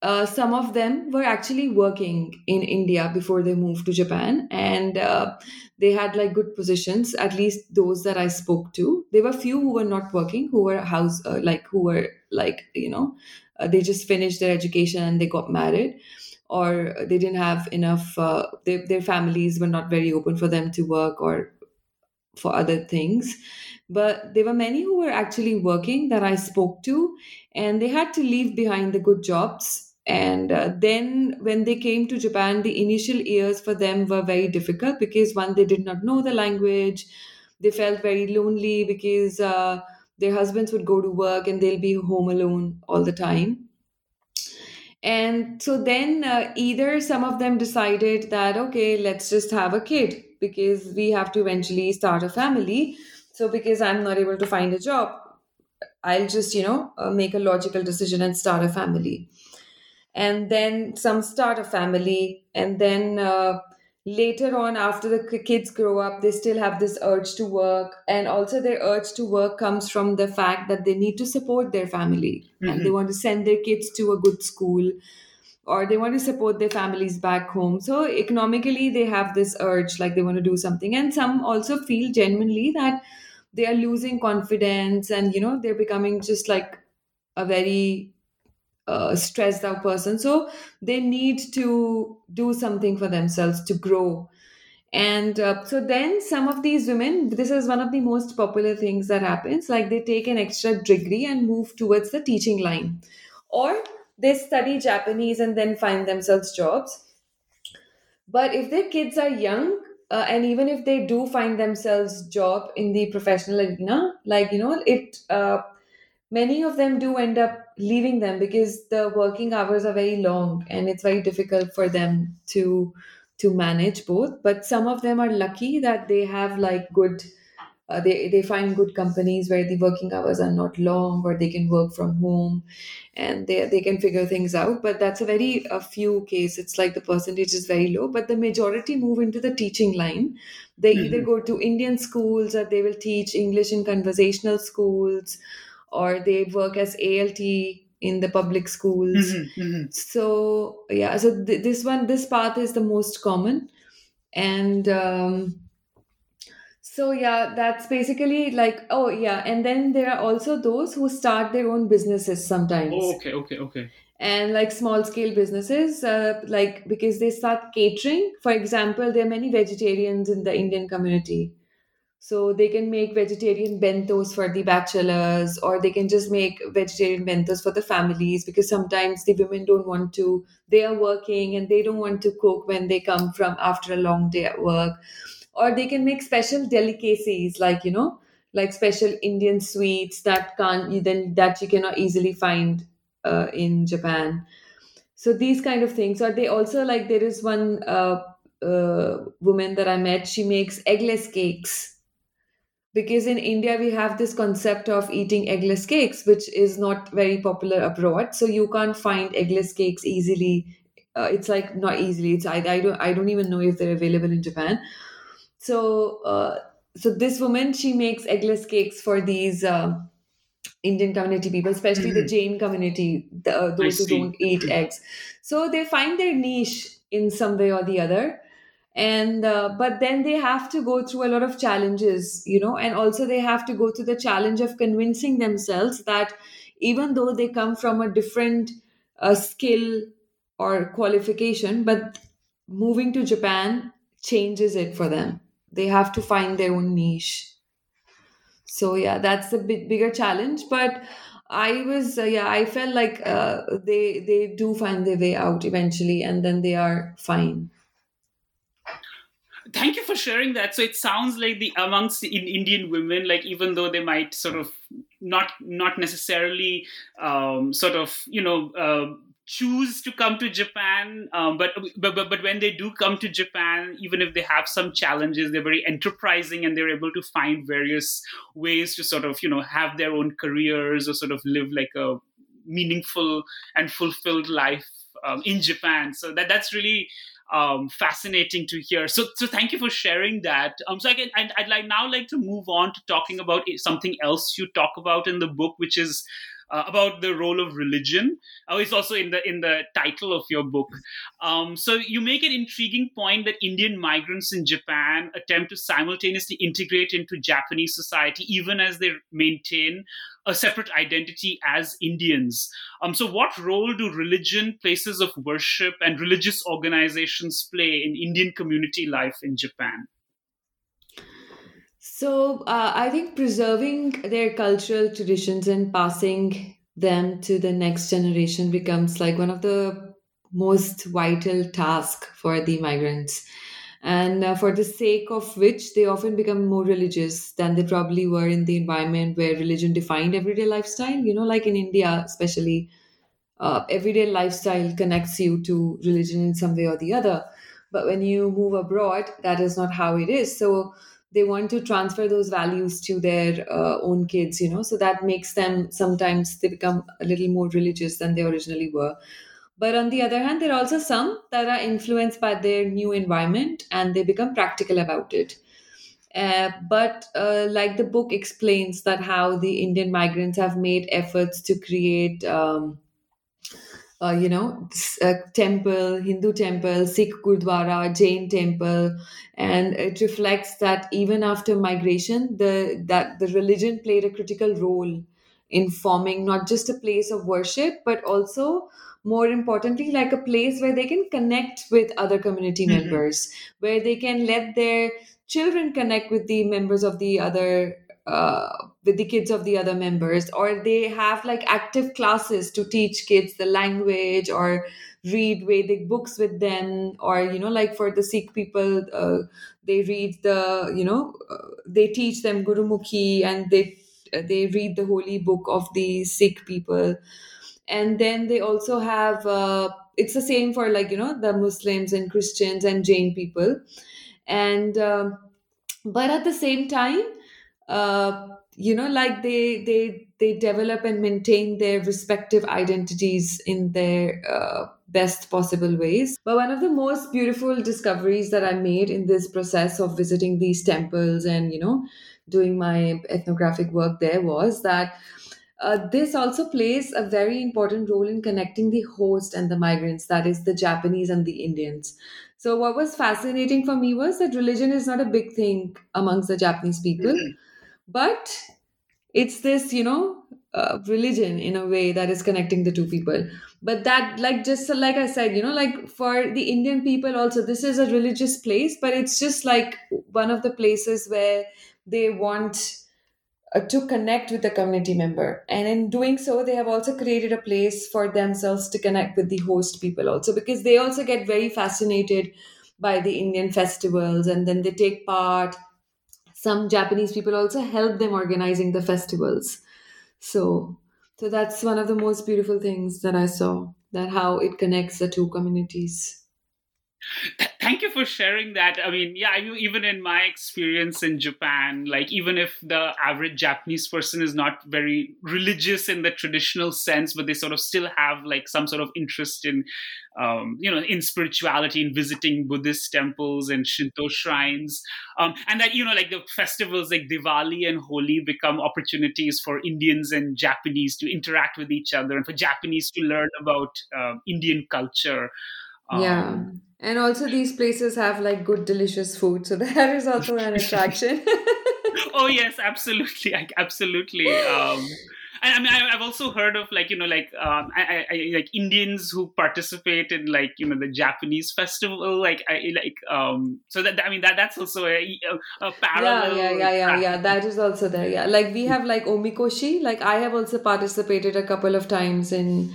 uh, some of them were actually working in India before they moved to Japan, and uh, they had like good positions. At least those that I spoke to, there were few who were not working, who were house uh, like who were like you know, uh, they just finished their education and they got married, or they didn't have enough. Uh, their their families were not very open for them to work or for other things but there were many who were actually working that I spoke to, and they had to leave behind the good jobs. And uh, then, when they came to Japan, the initial years for them were very difficult because one, they did not know the language, they felt very lonely because uh, their husbands would go to work and they'll be home alone all the time. And so then, uh, either some of them decided that, okay, let's just have a kid because we have to eventually start a family so because I'm not able to find a job, I'll just, you know, uh, make a logical decision and start a family. And then some start a family. And then uh, later on, after the kids grow up, they still have this urge to work. And also, their urge to work comes from the fact that they need to support their family mm-hmm. and they mm-hmm. want to send their kids to a good school or they want to support their families back home. So, economically, they have this urge like they want to do something. And some also feel genuinely that they are losing confidence and you know they're becoming just like a very uh, stressed out person. So they need to do something for themselves to grow. And uh, so then some of these women this is one of the most popular things that happens like they take an extra degree and move towards the teaching line. Or they study japanese and then find themselves jobs. But if their kids are young uh, and even if they do find themselves job in the professional arena like you know it uh, many of them do end up leaving them because the working hours are very long and it's very difficult for them to to manage both. But some of them are lucky that they have like good uh, they they find good companies where the working hours are not long or they can work from home and they they can figure things out. But that's a very a few case it's like the percentage is very low but the majority move into the teaching line. They mm-hmm. either go to indian schools or they will teach english in conversational schools or they work as alt in the public schools mm-hmm, mm-hmm. so yeah so th- this one this path is the most common and um, so yeah, that's basically like oh yeah, and then there are also those who start their own businesses sometimes. Oh, okay, okay, okay. And like small scale businesses, uh, like because they start catering. For example, there are many vegetarians in the Indian community, so they can make vegetarian bentos for the bachelors, or they can just make vegetarian bentos for the families because sometimes the women don't want to. They are working and they don't want to cook when they come from after a long day at work. Or they can make special delicacies like you know like special indian sweets that can't then that you cannot easily find uh, in japan. So these kind of things. Or they also like there is one uh, uh, woman that i met. She makes eggless cakes because in india we have this concept of eating eggless cakes which is not very popular abroad. So you can't find eggless cakes easily. Uh, it's like not easily. It's I, I don't i don't even know if they're available in japan. So uh, so this woman she makes eggless cakes for these uh, indian community people especially the Mhm. jain community the, uh, those who see. don't eat eggs. So they find their niche in some way or the other and uh, but then they have to go through a lot of challenges you know and also they have to go through the challenge of convincing themselves that even though they come from a different uh, skill or qualification but moving to japan changes it for them. They have to find their own niche. So yeah that's a bit bigger challenge. But i was uh, yeah i felt like uh, they they do find their way out eventually and then they are fine thank you for sharing that. So it sounds like the amongst in indian women like even though they might sort of not not necessarily um, sort of you know uh, choose to come to japan um, but, but but but when they do come to japan even if they have some challenges they're very enterprising and they're able to find various ways to sort of you know have their own careers or sort of live like a meaningful and fulfilled life um, in japan. So that that's really um, fascinating to hear. So, so thank you for sharing that. Um, so I can, I'd, I'd like now like to move on to talking about something else you talk about in the book, which is uh, about the role of religion. Oh, it's also in the in the title of your book. Um, so you make an intriguing point that Indian migrants in Japan attempt to simultaneously integrate into Japanese society, even as they maintain a separate identity as Indians. Um, so, what role do religion, places of worship, and religious organizations play in Indian community life in Japan? So, uh, I think preserving their cultural traditions and passing them to the next generation becomes like one of the most vital tasks for the migrants. And uh, for the sake of which they often become more religious than they probably were in the environment where religion defined everyday lifestyle. You know, like in India, especially, uh, everyday lifestyle connects you to religion in some way or the other. But when you move abroad, that is not how it is. So, they want to transfer those values to their uh, own kids you know so that makes them sometimes they become a little more religious than they originally were but on the other hand there are also some that are influenced by their new environment and they become practical about it. Uh, but uh, like the book explains that how the indian migrants have made efforts to create um, uh, you know, a temple, Hindu temple, Sikh Gurdwara, Jain temple, and it reflects that even after migration, the that the religion played a critical role in forming not just a place of worship, but also more importantly, like a place where they can connect with other community Mhm. members, where they can let their children connect with the members of the other uh, with the kids of the other members or they have like active classes to teach kids the language or read vedic books with them or you know like for the sikh people uh, they read the you know uh, they teach them gurumukhi and they they read the holy book of the sikh people and then they also have uh, it's the same for like you know the muslims and christians and jain people. And um, but at the same time uh, you know like they they they develop and maintain their respective identities in their uh, best possible ways. But one of the most beautiful discoveries that i made in this process of visiting these temples and you know doing my ethnographic work there was that uh, this also plays a very important role in connecting the host and the migrants that is the japanese and the indians. So what was fascinating for me was that religion is not a big thing amongst the japanese people but it's this you know uh, religion in a way that is connecting the two people. But that like just like i said you know like for the indian people also this is a religious place but it's just like one of the places where they want uh, to connect with the community member and in doing so they have also created a place for themselves to connect with the host people also because they also get very fascinated by the Indian festivals, and then they take part. Some Japanese people also help them organizing the festivals. So, so that's one of the most beautiful things that I saw. That how it connects the two communities <laughs> thank you for sharing that. I mean yeah I, mean, even in my experience in japan like even if the average japanese person is not very religious in the traditional sense but they sort of still have like some sort of interest in um, you know in spirituality in visiting buddhist temples and shinto shrines. Um, and that you know like the festivals like diwali and holi become opportunities for indians and japanese to interact with each other and for japanese to learn about uh, indian culture. Um, yeah and also, these places have like good, delicious food, so <laughs> that is also an attraction. <laughs> oh yes, absolutely, <laughs> absolutely. Um, and I mean, I, have also heard of like you know like um, I, I, like Indians who participate in like you know the Japanese festival, like I like um. So that I mean that that's also a, a parallel. Yeah, yeah, yeah, yeah, yeah. That is also there. Yeah, like we have like omikoshi. Like I have also participated a couple of times in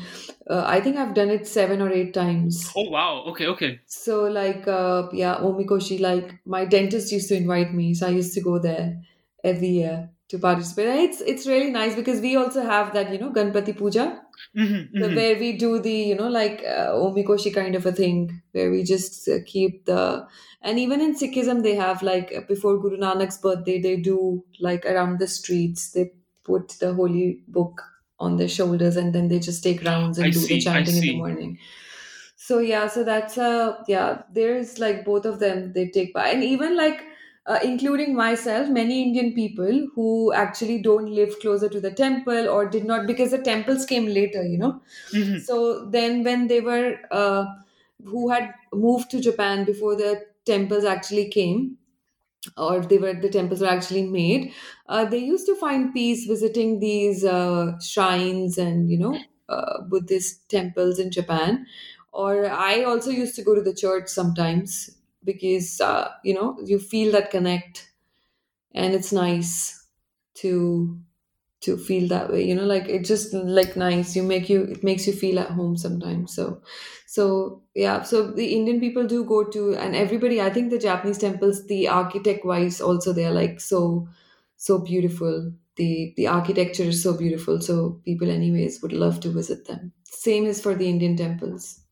uh, I think I've done it seven or eight times. Oh wow! Okay, okay. So like, uh, yeah, Omikoshi. Like my dentist used to invite me, so I used to go there every year to participate. And it's it's really nice because we also have that you know Ganpati Puja, mm-hmm, mm-hmm. where we do the you know like uh, Omikoshi kind of a thing where we just uh, keep the and even in Sikhism they have like before Guru Nanak's birthday they do like around the streets they put the holy book on their shoulders and then they just take rounds and I do see, the chanting in the morning. So yeah so that's uh yeah there's like both of them they take part. And even like uh, including myself many indian people who actually don't live closer to the temple or did not because the temples came later you know? Mm-hmm. so then when they were uh, who had moved to japan before the temples actually came or they were the temples were actually made uh, they used to find peace visiting these uh, shrines and you know uh, buddhist temples in japan. Or i also used to go to the church sometimes because uh, you know you feel that connect and it's nice to to feel that way you know like it just like nice. You make you it makes you feel at home sometimes. So so yeah so the indian people do go to and everybody i think the japanese temples the architect wise also they're like so so beautiful. The the architecture is so beautiful. So people anyways would love to visit them. Same is for the indian temples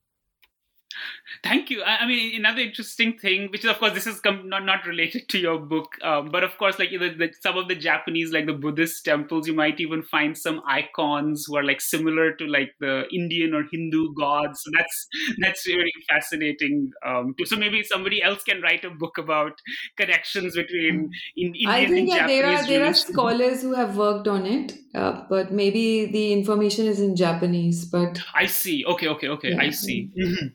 Thank you. I, I, mean, another interesting thing, which is of course this is com- not not related to your book, um, but of course, like you know, the, some of the Japanese, like the Buddhist temples, you might even find some icons who are like similar to like the Indian or Hindu gods. So that's that's very fascinating. Um. So maybe somebody else can write a book about connections between in, Indian I think and yeah, Japanese there are there <laughs> are scholars who have worked on it, uh, but maybe the information is in Japanese. But I see. Okay, okay, okay. Yeah. I see. Mm-hmm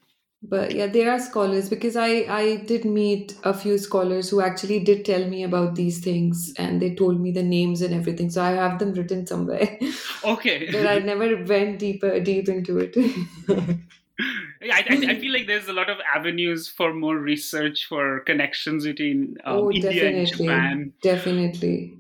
but yeah there are scholars because i i did meet a few scholars who actually did tell me about these things and they told me the names and everything so i have them written somewhere. Okay. <laughs> But i never went deeper deep into it. <laughs> Yeah I, I, feel like there's a lot of avenues for more research for connections between um, oh, india and japan. Definitely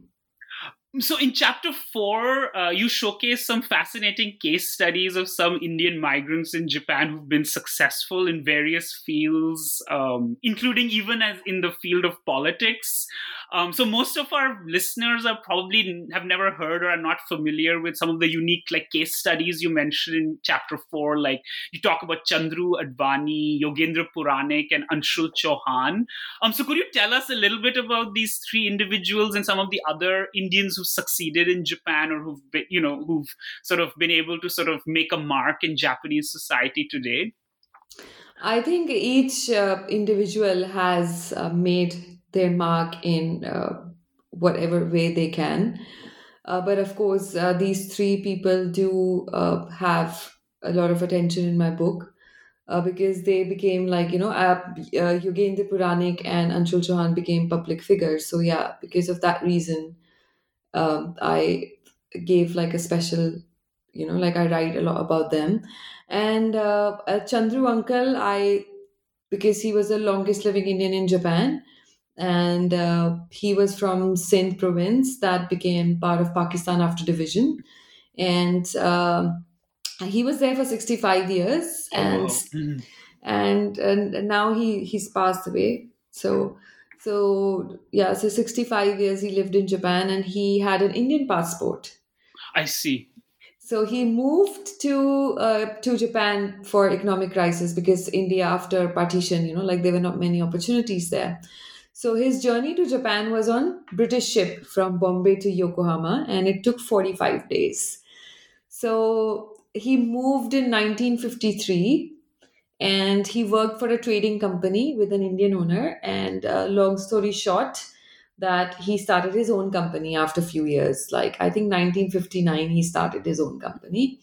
so in chapter four, uh, you showcase some fascinating case studies of some Indian migrants in Japan who've been successful in various fields, um, including even as in the field of politics. Um, so most of our listeners are probably have never heard or are not familiar with some of the unique like case studies you mentioned in chapter four. Like you talk about Chandru Advani, Yogendra Puranik, and Anshul Chauhan. Um, so could you tell us a little bit about these three individuals and some of the other Indians who succeeded in Japan or who've been, you know who've sort of been able to sort of make a mark in Japanese society today? I think each uh, individual has uh, made their mark in uh, whatever way they can. Uh, but of course, uh, these three people do uh, have a lot of attention in my book uh, because they became like, you know, uh, Yogendra Puranik and Anshul Chauhan became public figures. So, yeah, because of that reason, um, I gave like a special, you know, like I write a lot about them. And uh, Chandru Uncle, I, because he was the longest living Indian in Japan, and uh, he was from Sindh province that became part of Pakistan after division, and uh, he was there for 65 years, oh, and wow. mm-hmm. and and now he he's passed away. So so yeah, so 65 years he lived in Japan, and he had an Indian passport. I see. So he moved to uh, to Japan for economic crisis because India after partition, you know, like there were not many opportunities there. So his journey to Japan was on British ship from Bombay to Yokohama, and it took 45 days. So he moved in 1953 and he worked for a trading company with an Indian owner. And uh, long story short, that he started his own company after a few years. Like I think 1959, he started his own company,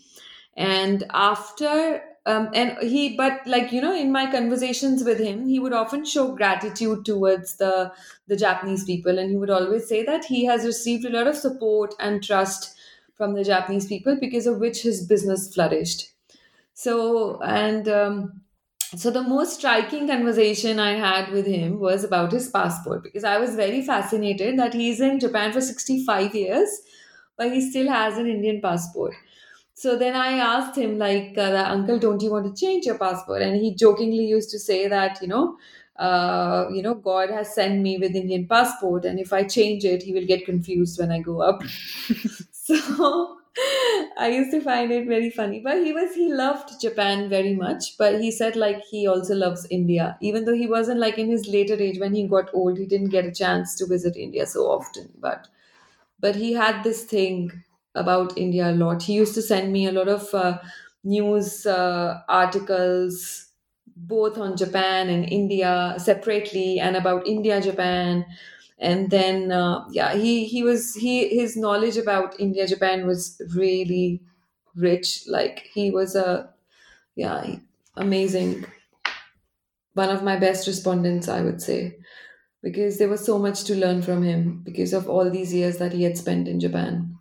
and after um, and he but like you know in my conversations with him he would often show gratitude towards the the japanese people and he would always say that he has received a lot of support and trust from the japanese people because of which his business flourished so and um, so the most striking conversation i had with him was about his passport because i was very fascinated that he's in japan for 65 years but he still has an indian passport. So then i asked him like uh, uncle don't you want to change your passport? And he jokingly used to say that you know uh, you know god has sent me with indian passport and if i change it he will get confused when i go up. <laughs> So I used to find it very funny. But he was he loved Japan very much. But he said like he also loves India. Even though he wasn't like in his later age when he got old, he didn't get a chance to visit India so often. But but he had this thing about India a lot. He used to send me a lot of uh, news uh, articles both on Japan and India separately and about India Japan and then uh, yeah he he was he his knowledge about india japan was really rich. Like he was a yeah amazing. One of my best respondents i would say. Because there was so much to learn from him because of all these years that he had spent in japan.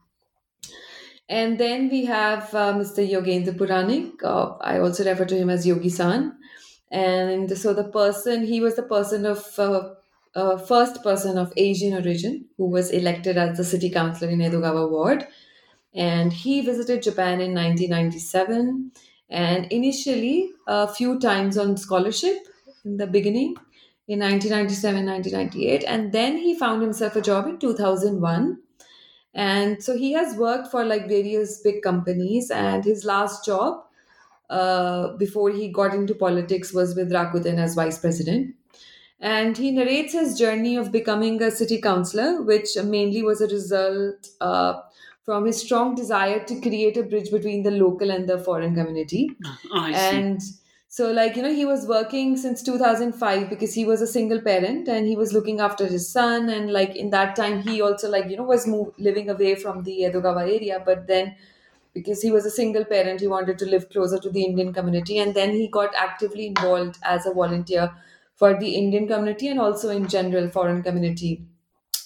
And then we have uh, mr yogendra puranik uh, i also refer to him as yogi san and so the person he was the person of uh, first person of Asian origin who was elected as the city councillor in Edogawa ward. And he visited Japan in 1997 and initially a few times on scholarship in the beginning in 1997 1998 and then he found himself a job in 2001 and so he has worked for like various big companies. And his last job uh, before he got into politics was with rakuten as vice president and he narrates his journey of becoming a city councillor, which mainly was a result uh, from his strong desire to create a bridge between the local and the foreign community. Oh, and so, like, you know, he was working since 2005 because he was a single parent and he was looking after his son. And, like, in that time, he also, like, you know, was move, living away from the Edogawa area. But then, because he was a single parent, he wanted to live closer to the Indian community. And then he got actively involved as a volunteer for the Indian community and also in general foreign community.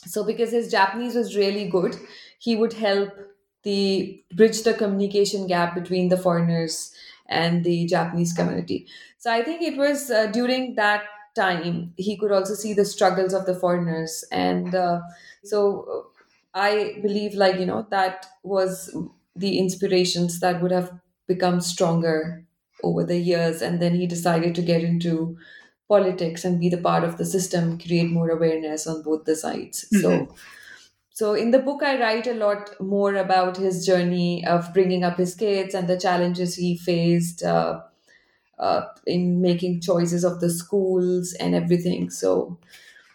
So because his Japanese was really good, he would help the bridge the communication gap between the foreigners and the Japanese community. So I think it was uh, during that time he could also see the struggles of the foreigners, and uh, so I believe like you know that was the inspirations that would have become stronger over the years, and then he decided to get into politics and be the part of the system create more awareness on both the sides. Mm-hmm. so so in the book i write a lot more about his journey of bringing up his kids and the challenges he faced uh, uh, in making choices of the schools and everything. So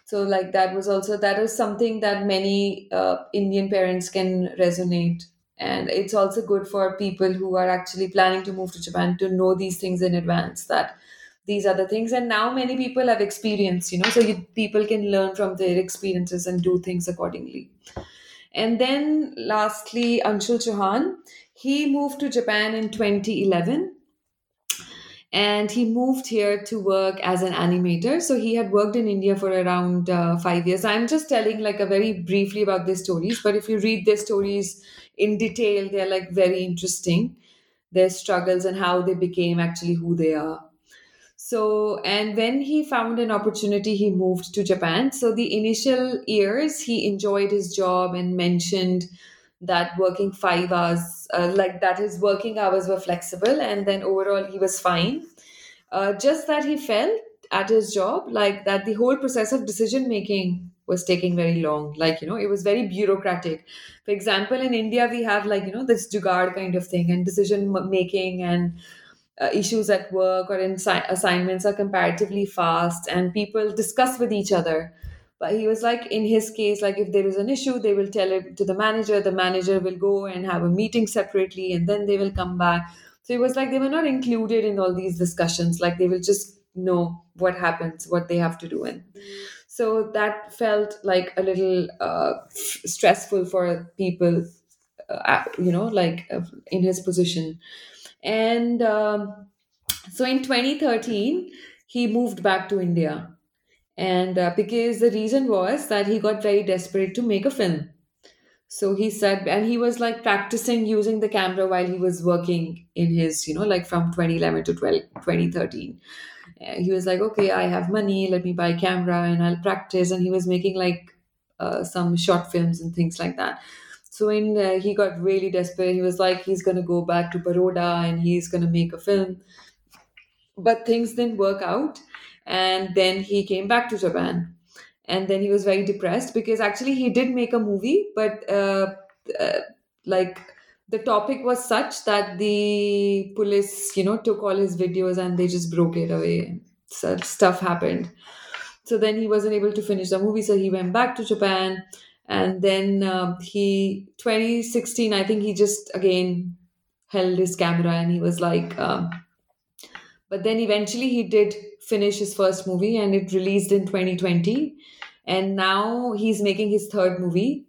so like that was also that is something that many uh, indian parents can resonate. And it's also good for people who are actually planning to move to japan to know these things in advance that these the things. And now many people have experience you know so you, people can learn from their experiences and do things accordingly. And then lastly anshul chauhan he moved to japan in 2011 and he moved here to work as an animator. So he had worked in india for around uh, five years. I'm just telling like a very briefly about their stories but if you read their stories in detail they're like very interesting. Their struggles and how they became actually who they are so, and when he found an opportunity, he moved to Japan. So, the initial years, he enjoyed his job and mentioned that working five hours, uh, like that his working hours were flexible. And then overall, he was fine. uh, just that he felt at his job like that the whole process of decision making was taking very long like you know it was very bureaucratic for example in india we have like you know this jugaad kind of thing and decision making and uh, issues at work or in si- assignments are comparatively fast and people discuss with each other. But he was like in his case like if there is an issue they will tell it to the manager the manager will go and have a meeting separately and then they will come back. So it was like they were not included in all these discussions like they will just know what happens what they have to do and so that felt like a little uh, stressful for people uh, you know like uh, in his position and um, so in 2013 he moved back to india. And uh, because the reason was that he got very desperate to make a film. So he said and he was like practicing using the camera while he was working in his you know like from 2011 to 12, 2013 uh, he was like okay i have money let me buy camera and i'll practice. And he was making like uh, some short films and things like that so when uh, he got really desperate. He was like he's going to go back to baroda and he's going to make a film. But things didn't work out and then he came back to japan. And then he was very depressed because actually he did make a movie but uh, uh, like the topic was such that the police you know took all his videos and they just broke it away. So stuff happened. So then he wasn't able to finish the movie so he went back to japan and then uh, he 2016 i think he just again held his camera and he was like um, but then eventually he did finish his first movie and it released in 2020 and now he's making his third movie.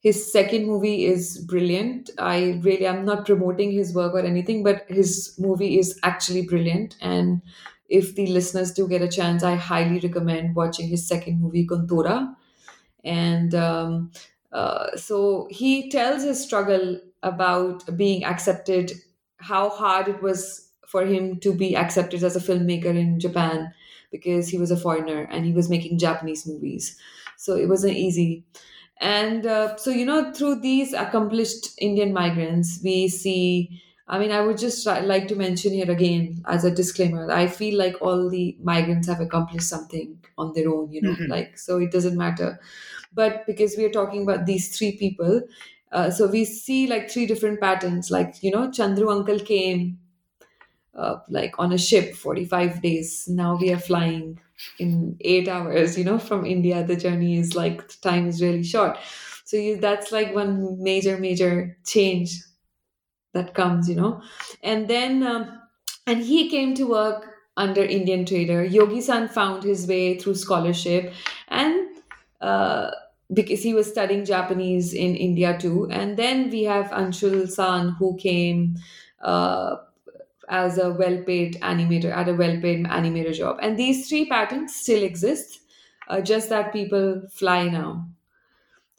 His second movie is brilliant. I really i'm not promoting his work or anything but his movie is actually brilliant. And if the listeners do get a chance i highly recommend watching his second movie kontora and um, uh, so he tells his struggle about being accepted how hard it was for him to be accepted as a filmmaker in Japan because he was a foreigner and he was making Japanese movies. So it wasn't easy. And uh, so, you know, through these accomplished Indian migrants, we see. I mean, I would just like to mention here again as a disclaimer I feel like all the migrants have accomplished something on their own, you know, mm-hmm. like, so it doesn't matter. But because we are talking about these three people, uh, so we see like three different patterns. Like, you know, Chandru uncle came uh, like on a ship 45 days now we are flying in eight hours you know from india the journey is like the time is really short so you, that's like one major major change that comes you know. And then um, and he came to work under indian trader. Yogi san found his way through scholarship and uh, because he was studying japanese in india too. And then we have anshul san who came uh, as a well-paid animator at a well-paid animator job. And these three patterns still exist uh, just that people fly now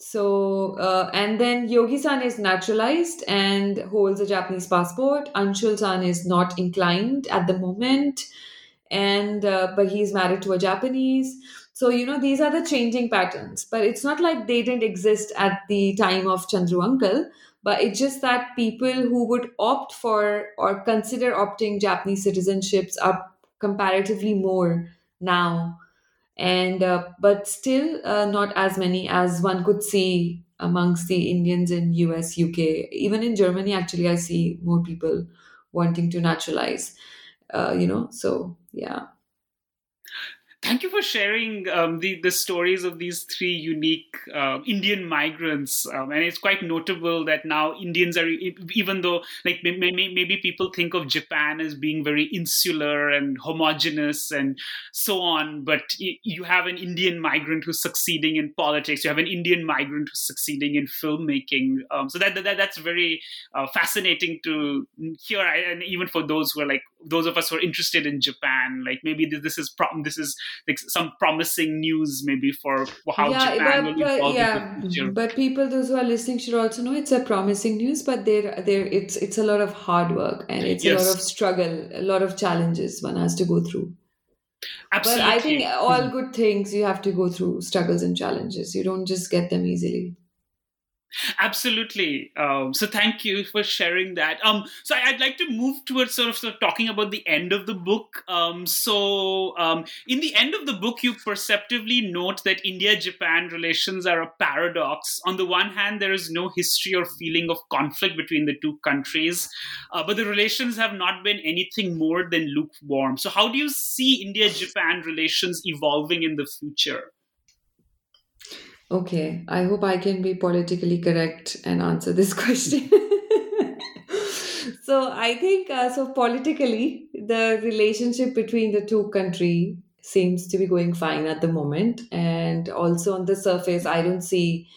so uh, and then yogi-san is naturalized and holds a japanese passport. Anshul-san is not inclined at the moment. And uh, but he's married to a japanese. So you know these are the changing patterns. But it's not like they didn't exist at the time of chandru uncle. But it's just that people who would opt for or consider opting Japanese citizenships are comparatively more now, and uh, but still uh, not as many as one could see amongst the Indians in US, UK, even in Germany. Actually, I see more people wanting to naturalize. Uh, you know, so yeah thank you for sharing um, the the stories of these three unique uh, Indian migrants, um, and it's quite notable that now Indians are even though like maybe, maybe people think of Japan as being very insular and homogenous and so on, but you have an Indian migrant who's succeeding in politics. You have an Indian migrant who's succeeding in filmmaking. Um, so that, that that's very uh, fascinating to hear, and even for those who are like those of us who are interested in Japan, like maybe this is prom- this is like some promising news maybe for how yeah, Japan but, will evolve yeah, But people, those who are listening, should also know it's a promising news, but there, there, it's it's a lot of hard work and it's yes. a lot of struggle, a lot of challenges one has to go through. Absolutely. But I think all hmm. good things you have to go through struggles and challenges. You don't just get them easily. Absolutely. Um, so thank you for sharing that. Um, so I'd like to move towards sort of, sort of talking about the end of the book. Um, so um, in the end of the book, you perceptively note that India-Japan relations are a paradox. On the one hand, there is no history or feeling of conflict between the two countries, uh, but the relations have not been anything more than lukewarm. So how do you see India-Japan relations evolving in the future? Okay, I hope I can be politically correct and answer this <laughs> question. so I think uh, so politically the relationship between the two countries seems to be going fine at the moment and also on the surface I don't see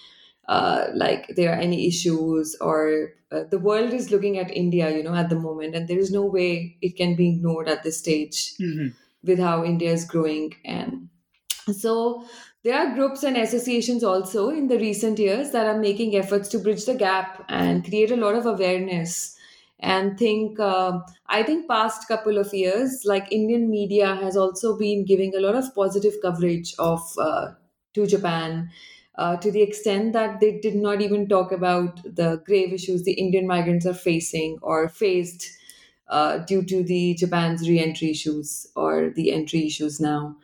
uh, like there are any issues or uh, the world is looking at India you know at the moment and there is no way it can be ignored at this stage mm-hmm. with how India is growing and so there are groups and associations also in the recent years that are making efforts to bridge the gap and create a lot of awareness and think uh, i think past couple of years like indian media has also been giving a lot of positive coverage of uh, to japan uh, to the extent that they did not even talk about the grave issues the indian migrants are facing or faced uh, due to the japan's re-entry issues or the entry issues now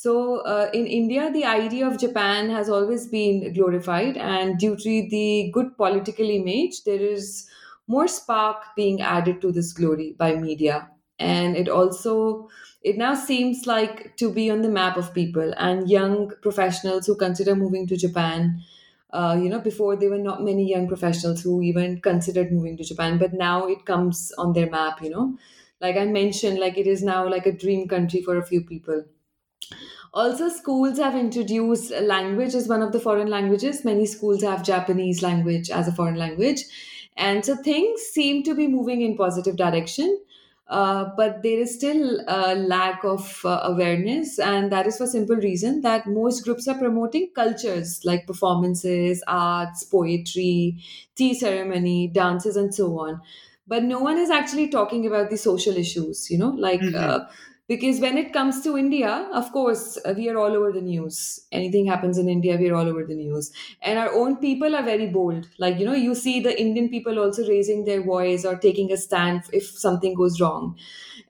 so uh, in India, the idea of Japan has always been glorified, and due to the good political image, there is more spark being added to this glory by media, and it also it now seems like to be on the map of people and young professionals who consider moving to Japan. Uh, you know, before there were not many young professionals who even considered moving to Japan, but now it comes on their map. You know, like I mentioned, like it is now like a dream country for a few people also, schools have introduced language as one of the foreign languages. Many schools have Japanese language as a foreign language. And so things seem to be moving in positive direction. Uh, but there is still a lack of uh, awareness and that is for simple reason that most groups are promoting cultures like performances arts poetry tea ceremony dances and so on but no one is actually talking about the social issues you know like mm-hmm. uh, because when it comes to india of course uh, we are all over the news. Anything happens in india we are all over the news. And our own people are very bold. Like you know you see the indian people also raising their voice or taking a stand if something goes wrong.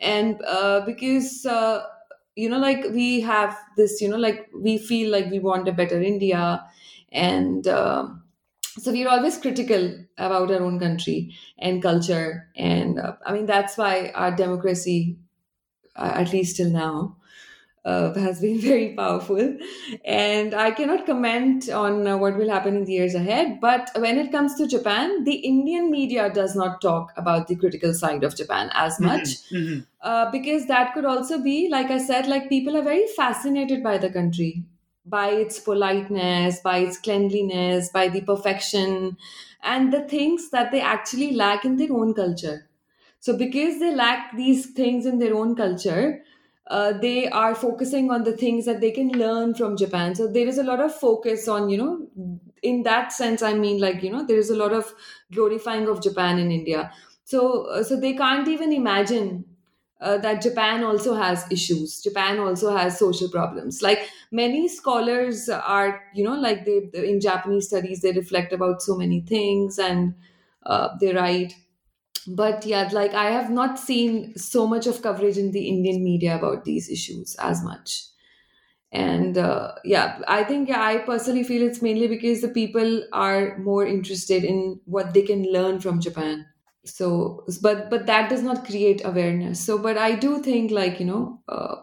And uh, because uh, you know like we have this you know like we feel like we want a better india. And uh, so we're always critical about our own country and culture. And uh, i mean that's why our democracy at least till now, uh, <laughs> has been very powerful. And I cannot comment on uh, what will happen in the years ahead. But when it comes to Japan, the Indian media does not talk about the critical side of Japan as mm-hmm. much. Mm-hmm. Uh, because that could also be, like I said, like people are very fascinated by the country, by its politeness, by its cleanliness, by the perfection, and the things that they actually lack in their own culture. So, because they lack these things in their own culture, uh, they are focusing on the things that they can learn from Japan. So, there is a lot of focus on, you know, in that sense, I mean, like, you know, there is a lot of glorifying of Japan in India. So, uh, so they can't even imagine uh, that Japan also has issues. Japan also has social problems. Like many scholars are, you know, like they in Japanese studies they reflect about so many things and uh, they write but yeah like i have not seen so much of coverage in the indian media about these issues as much. And uh, yeah i think yeah, i personally feel it's mainly because the people are more interested in what they can learn from japan. So but but that does not create awareness. So but i do think like you know uh,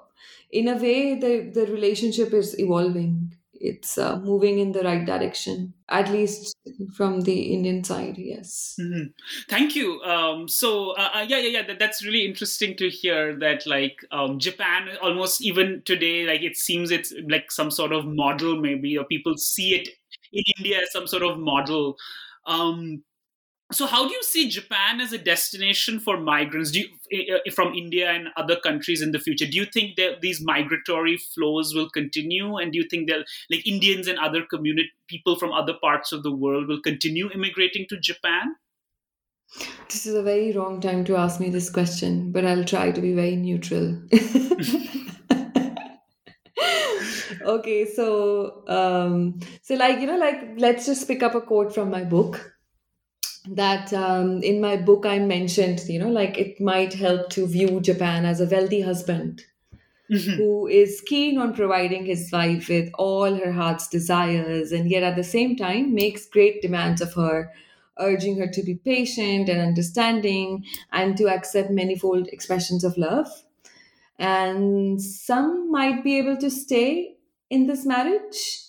in a way the the relationship is evolving it's uh, moving in the right direction at least from the indian side yes. Mm-hmm. thank you. Um, so uh, uh, yeah yeah yeah that, that's really interesting to hear that like um, japan almost even today like it seems it's like some sort of model maybe or people see it in india as some sort of model. Um, so how do you see japan as a destination for migrants? You, from india and other countries in the future do you think that these migratory flows will continue? And do you think that like indians and other community people from other parts of the world will continue immigrating to japan? This is a very wrong time to ask me this question but i'll try to be very neutral. <laughs> <laughs> Okay, so um, so like you know, like let's just pick up a quote from my book. That um, in my book I mentioned, you know, like it might help to view Japan as a wealthy husband Mhm. who is keen on providing his wife with all her heart's desires and yet at the same time makes great demands of her, urging her to be patient and understanding and to accept manifold expressions of love. And some might be able to stay in this marriage,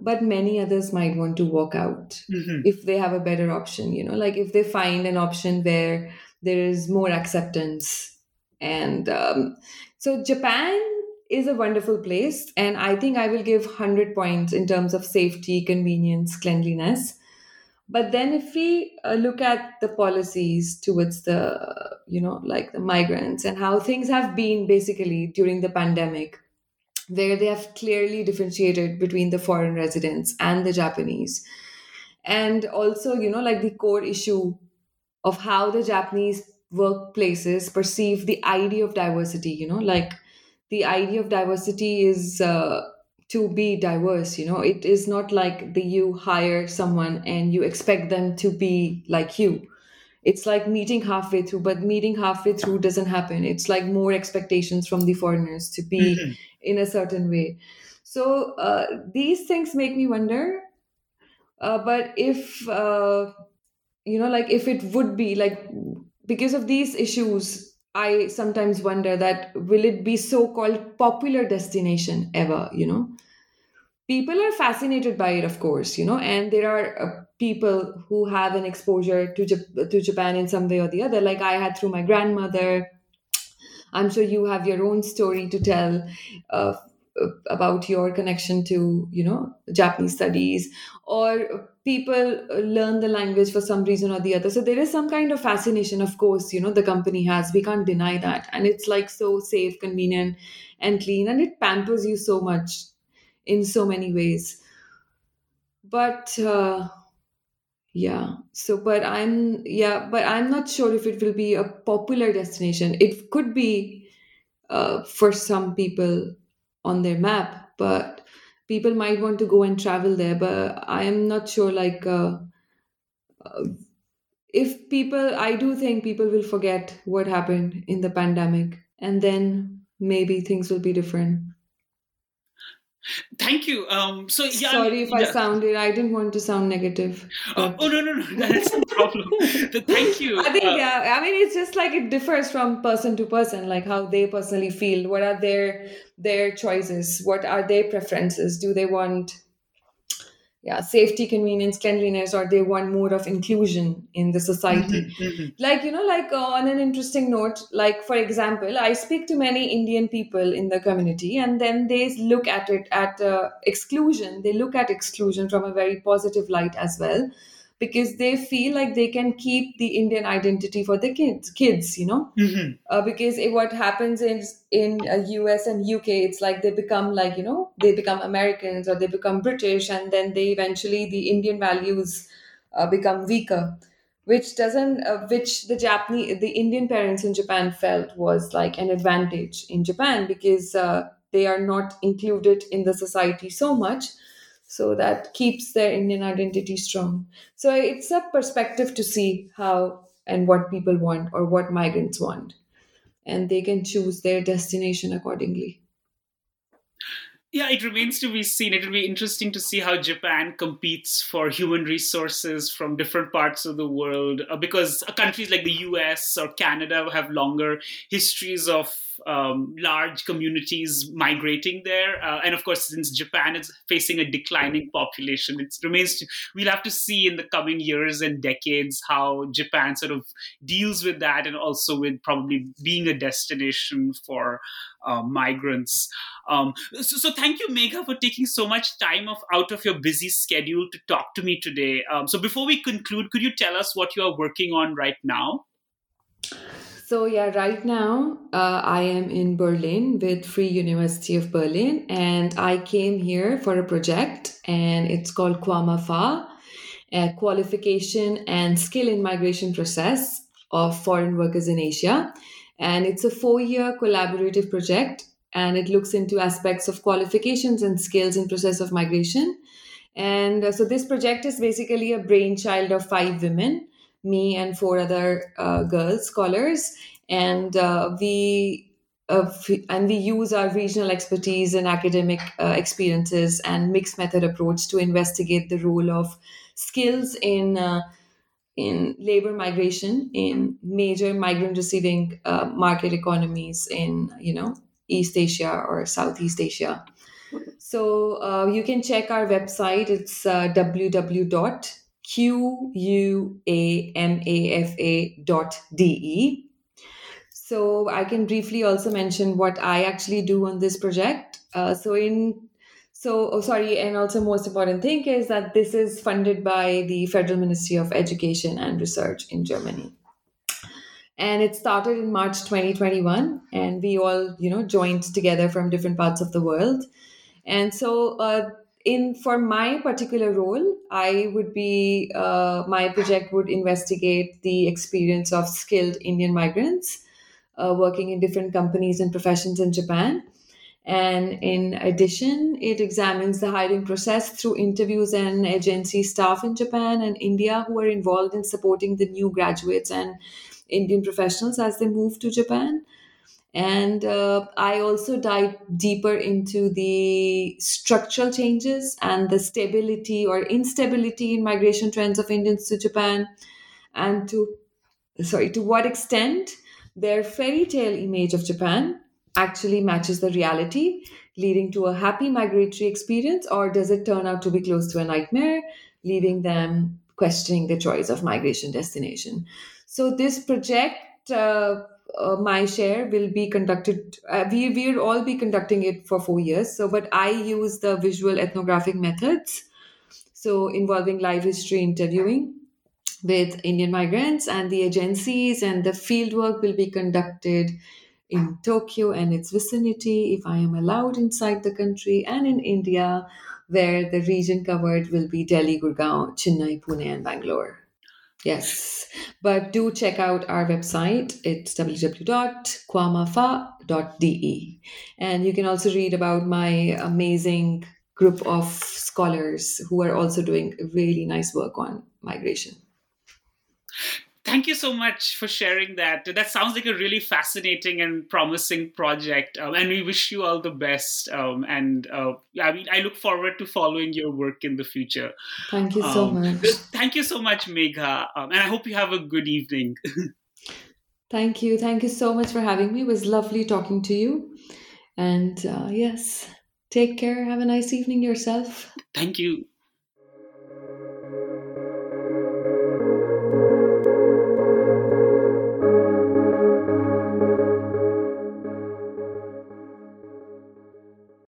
but many others might want to walk out Mhm. if they have a better option, you know, like if they find an option where there is more acceptance. And um, so Japan is a wonderful place, and I think I will give 100 points in terms of safety, convenience, cleanliness. But then if we uh, look at the policies towards the, you know, like the migrants and how things have been basically during the pandemic, where they have clearly differentiated between the foreign residents and the Japanese. And also, you know, like the core issue of how the Japanese workplaces perceive the idea of diversity, you know, like the idea of diversity is uh, to be diverse, you know, it is not like the you hire someone and you expect them to be like you. It's like meeting halfway through, but meeting halfway through doesn't happen. It's like more expectations from the foreigners to be Mhm. In a certain way. So uh, these things make me wonder. Uh, but if uh, you know, like if it would be like because of these issues, I sometimes wonder that will it be so-called popular destination ever? You know, people are fascinated by it, of course. You know, and there are uh, people who have an exposure to Jap- to Japan in some way or the other, like I had through my grandmother. I'm sure you have your own story to tell uh, about your connection to, you know, Japanese studies, or people learn the language for some reason or the other. So there is some kind of fascination, of course, you know, the company has. We can't deny that. And it's like so safe, convenient, and clean, and it pampers you so much in so many ways. But uh, yeah, so but I'm yeah, but I'm not sure if it will be a popular destination. It could be uh, for some people on their map, but people might want to go and travel there. But I am not sure. Like, uh, uh, if people, I do think people will forget what happened in the pandemic, and then maybe things will be different. Thank you. Um, so yeah, Sorry if I sounded. I didn't want to sound negative. Oh, oh, no, no, no, <laughs> that's no problem. Th- Thank you. I think Uh, yeah. I mean, it's just like it differs from person to person, like how they personally feel. What are their their choices? What are their preferences? Do they want yeah safety, convenience, cleanliness, or they want more of inclusion in the society? mhm. like you know like uh, on an interesting note like for example i speak to many indian people in the community and then they look at it at uh, exclusion they look at exclusion from a very positive light as well because they feel like they can keep the indian identity for the kids kids you know Mhm. uh, because it, what happens is in uh, US and UK, it's like they become like you know they become Americans or they become British, and then they eventually the Indian values uh, become weaker, which doesn't uh, which the Japanese the Indian parents in Japan felt was like an advantage in Japan because uh, they are not included in the society so much. So that keeps their Indian identity strong. So it's a perspective to see how and what people want or what migrants want and they can choose their destination accordingly. Yeah, it remains to be seen. It will be interesting to see how Japan competes for human resources from different parts of the world uh, because countries like the US or Canada have longer histories of um, large communities migrating there. Uh, and of course, since Japan is facing a declining population, it remains to, we'll have to see in the coming years and decades how Japan sort of deals with that and also with probably being a destination for uh, migrants. Um, so, so thank you, Megha, for taking so much time of, out of your busy schedule to talk to me today. Um, so before we conclude, could you tell us what you are working on right now? So yeah, right now uh, I am in Berlin with Free University of Berlin, and I came here for a project, and it's called QUAMAFA, qualification and skill in migration process of foreign workers in Asia, and it's a four-year collaborative project, and it looks into aspects of qualifications and skills in process of migration. And uh, so this project is basically a brainchild of five women, me and four other uh, girls scholars, and uh, we uh, and we use our regional expertise and academic uh, experiences and mixed method approach to investigate the role of skills in uh, in labor migration in major migrant receiving uh, market economies in you know East Asia or Southeast Asia. So uh, you can check our website. It's uh, www.quamafa.de. So I can briefly also mention what I actually do on this project. Uh, so in so oh, sorry, and also most important thing is that this is funded by the Federal Ministry of Education and Research in Germany. And it started in March 2021, and we all, you know, joined together from different parts of the world. And so, uh, in for my particular role, I would be uh, my project would investigate the experience of skilled Indian migrants uh, working in different companies and professions in Japan. And in addition, it examines the hiring process through interviews and agency staff in Japan and India who are involved in supporting the new graduates and Indian professionals as they move to Japan. And uh, I also dive deeper into the structural changes and the stability or instability in migration trends of Indians to Japan, and to sorry, to what extent their fairy tale image of Japan actually matches the reality, leading to a happy migratory experience, or does it turn out to be close to a nightmare, leaving them questioning the choice of migration destination? So, this project, uh, uh, my share will be conducted uh, we will all be conducting it for four years so but i use the visual ethnographic methods so involving live history interviewing with Indian migrants, and the agencies and the fieldwork will be conducted in Tokyo and its vicinity, if I am allowed inside the country, and in India, where the region covered will be Delhi, Gurgaon, Chennai, Pune, and Bangalore. Yes, but do check out our website. It's www.quamafa.de. And you can also read about my amazing group of scholars who are also doing really nice work on migration thank you so much for sharing that. That sounds like a really fascinating and promising project, um, and we wish you all the best. Um, and uh, I mean, I look forward to following your work in the future. Thank you so um, much. Thank you so much, Megha, um, and I hope you have a good evening. <laughs> thank you, thank you so much for having me. It was lovely talking to you, and uh, yes, take care. Have a nice evening yourself. Thank you.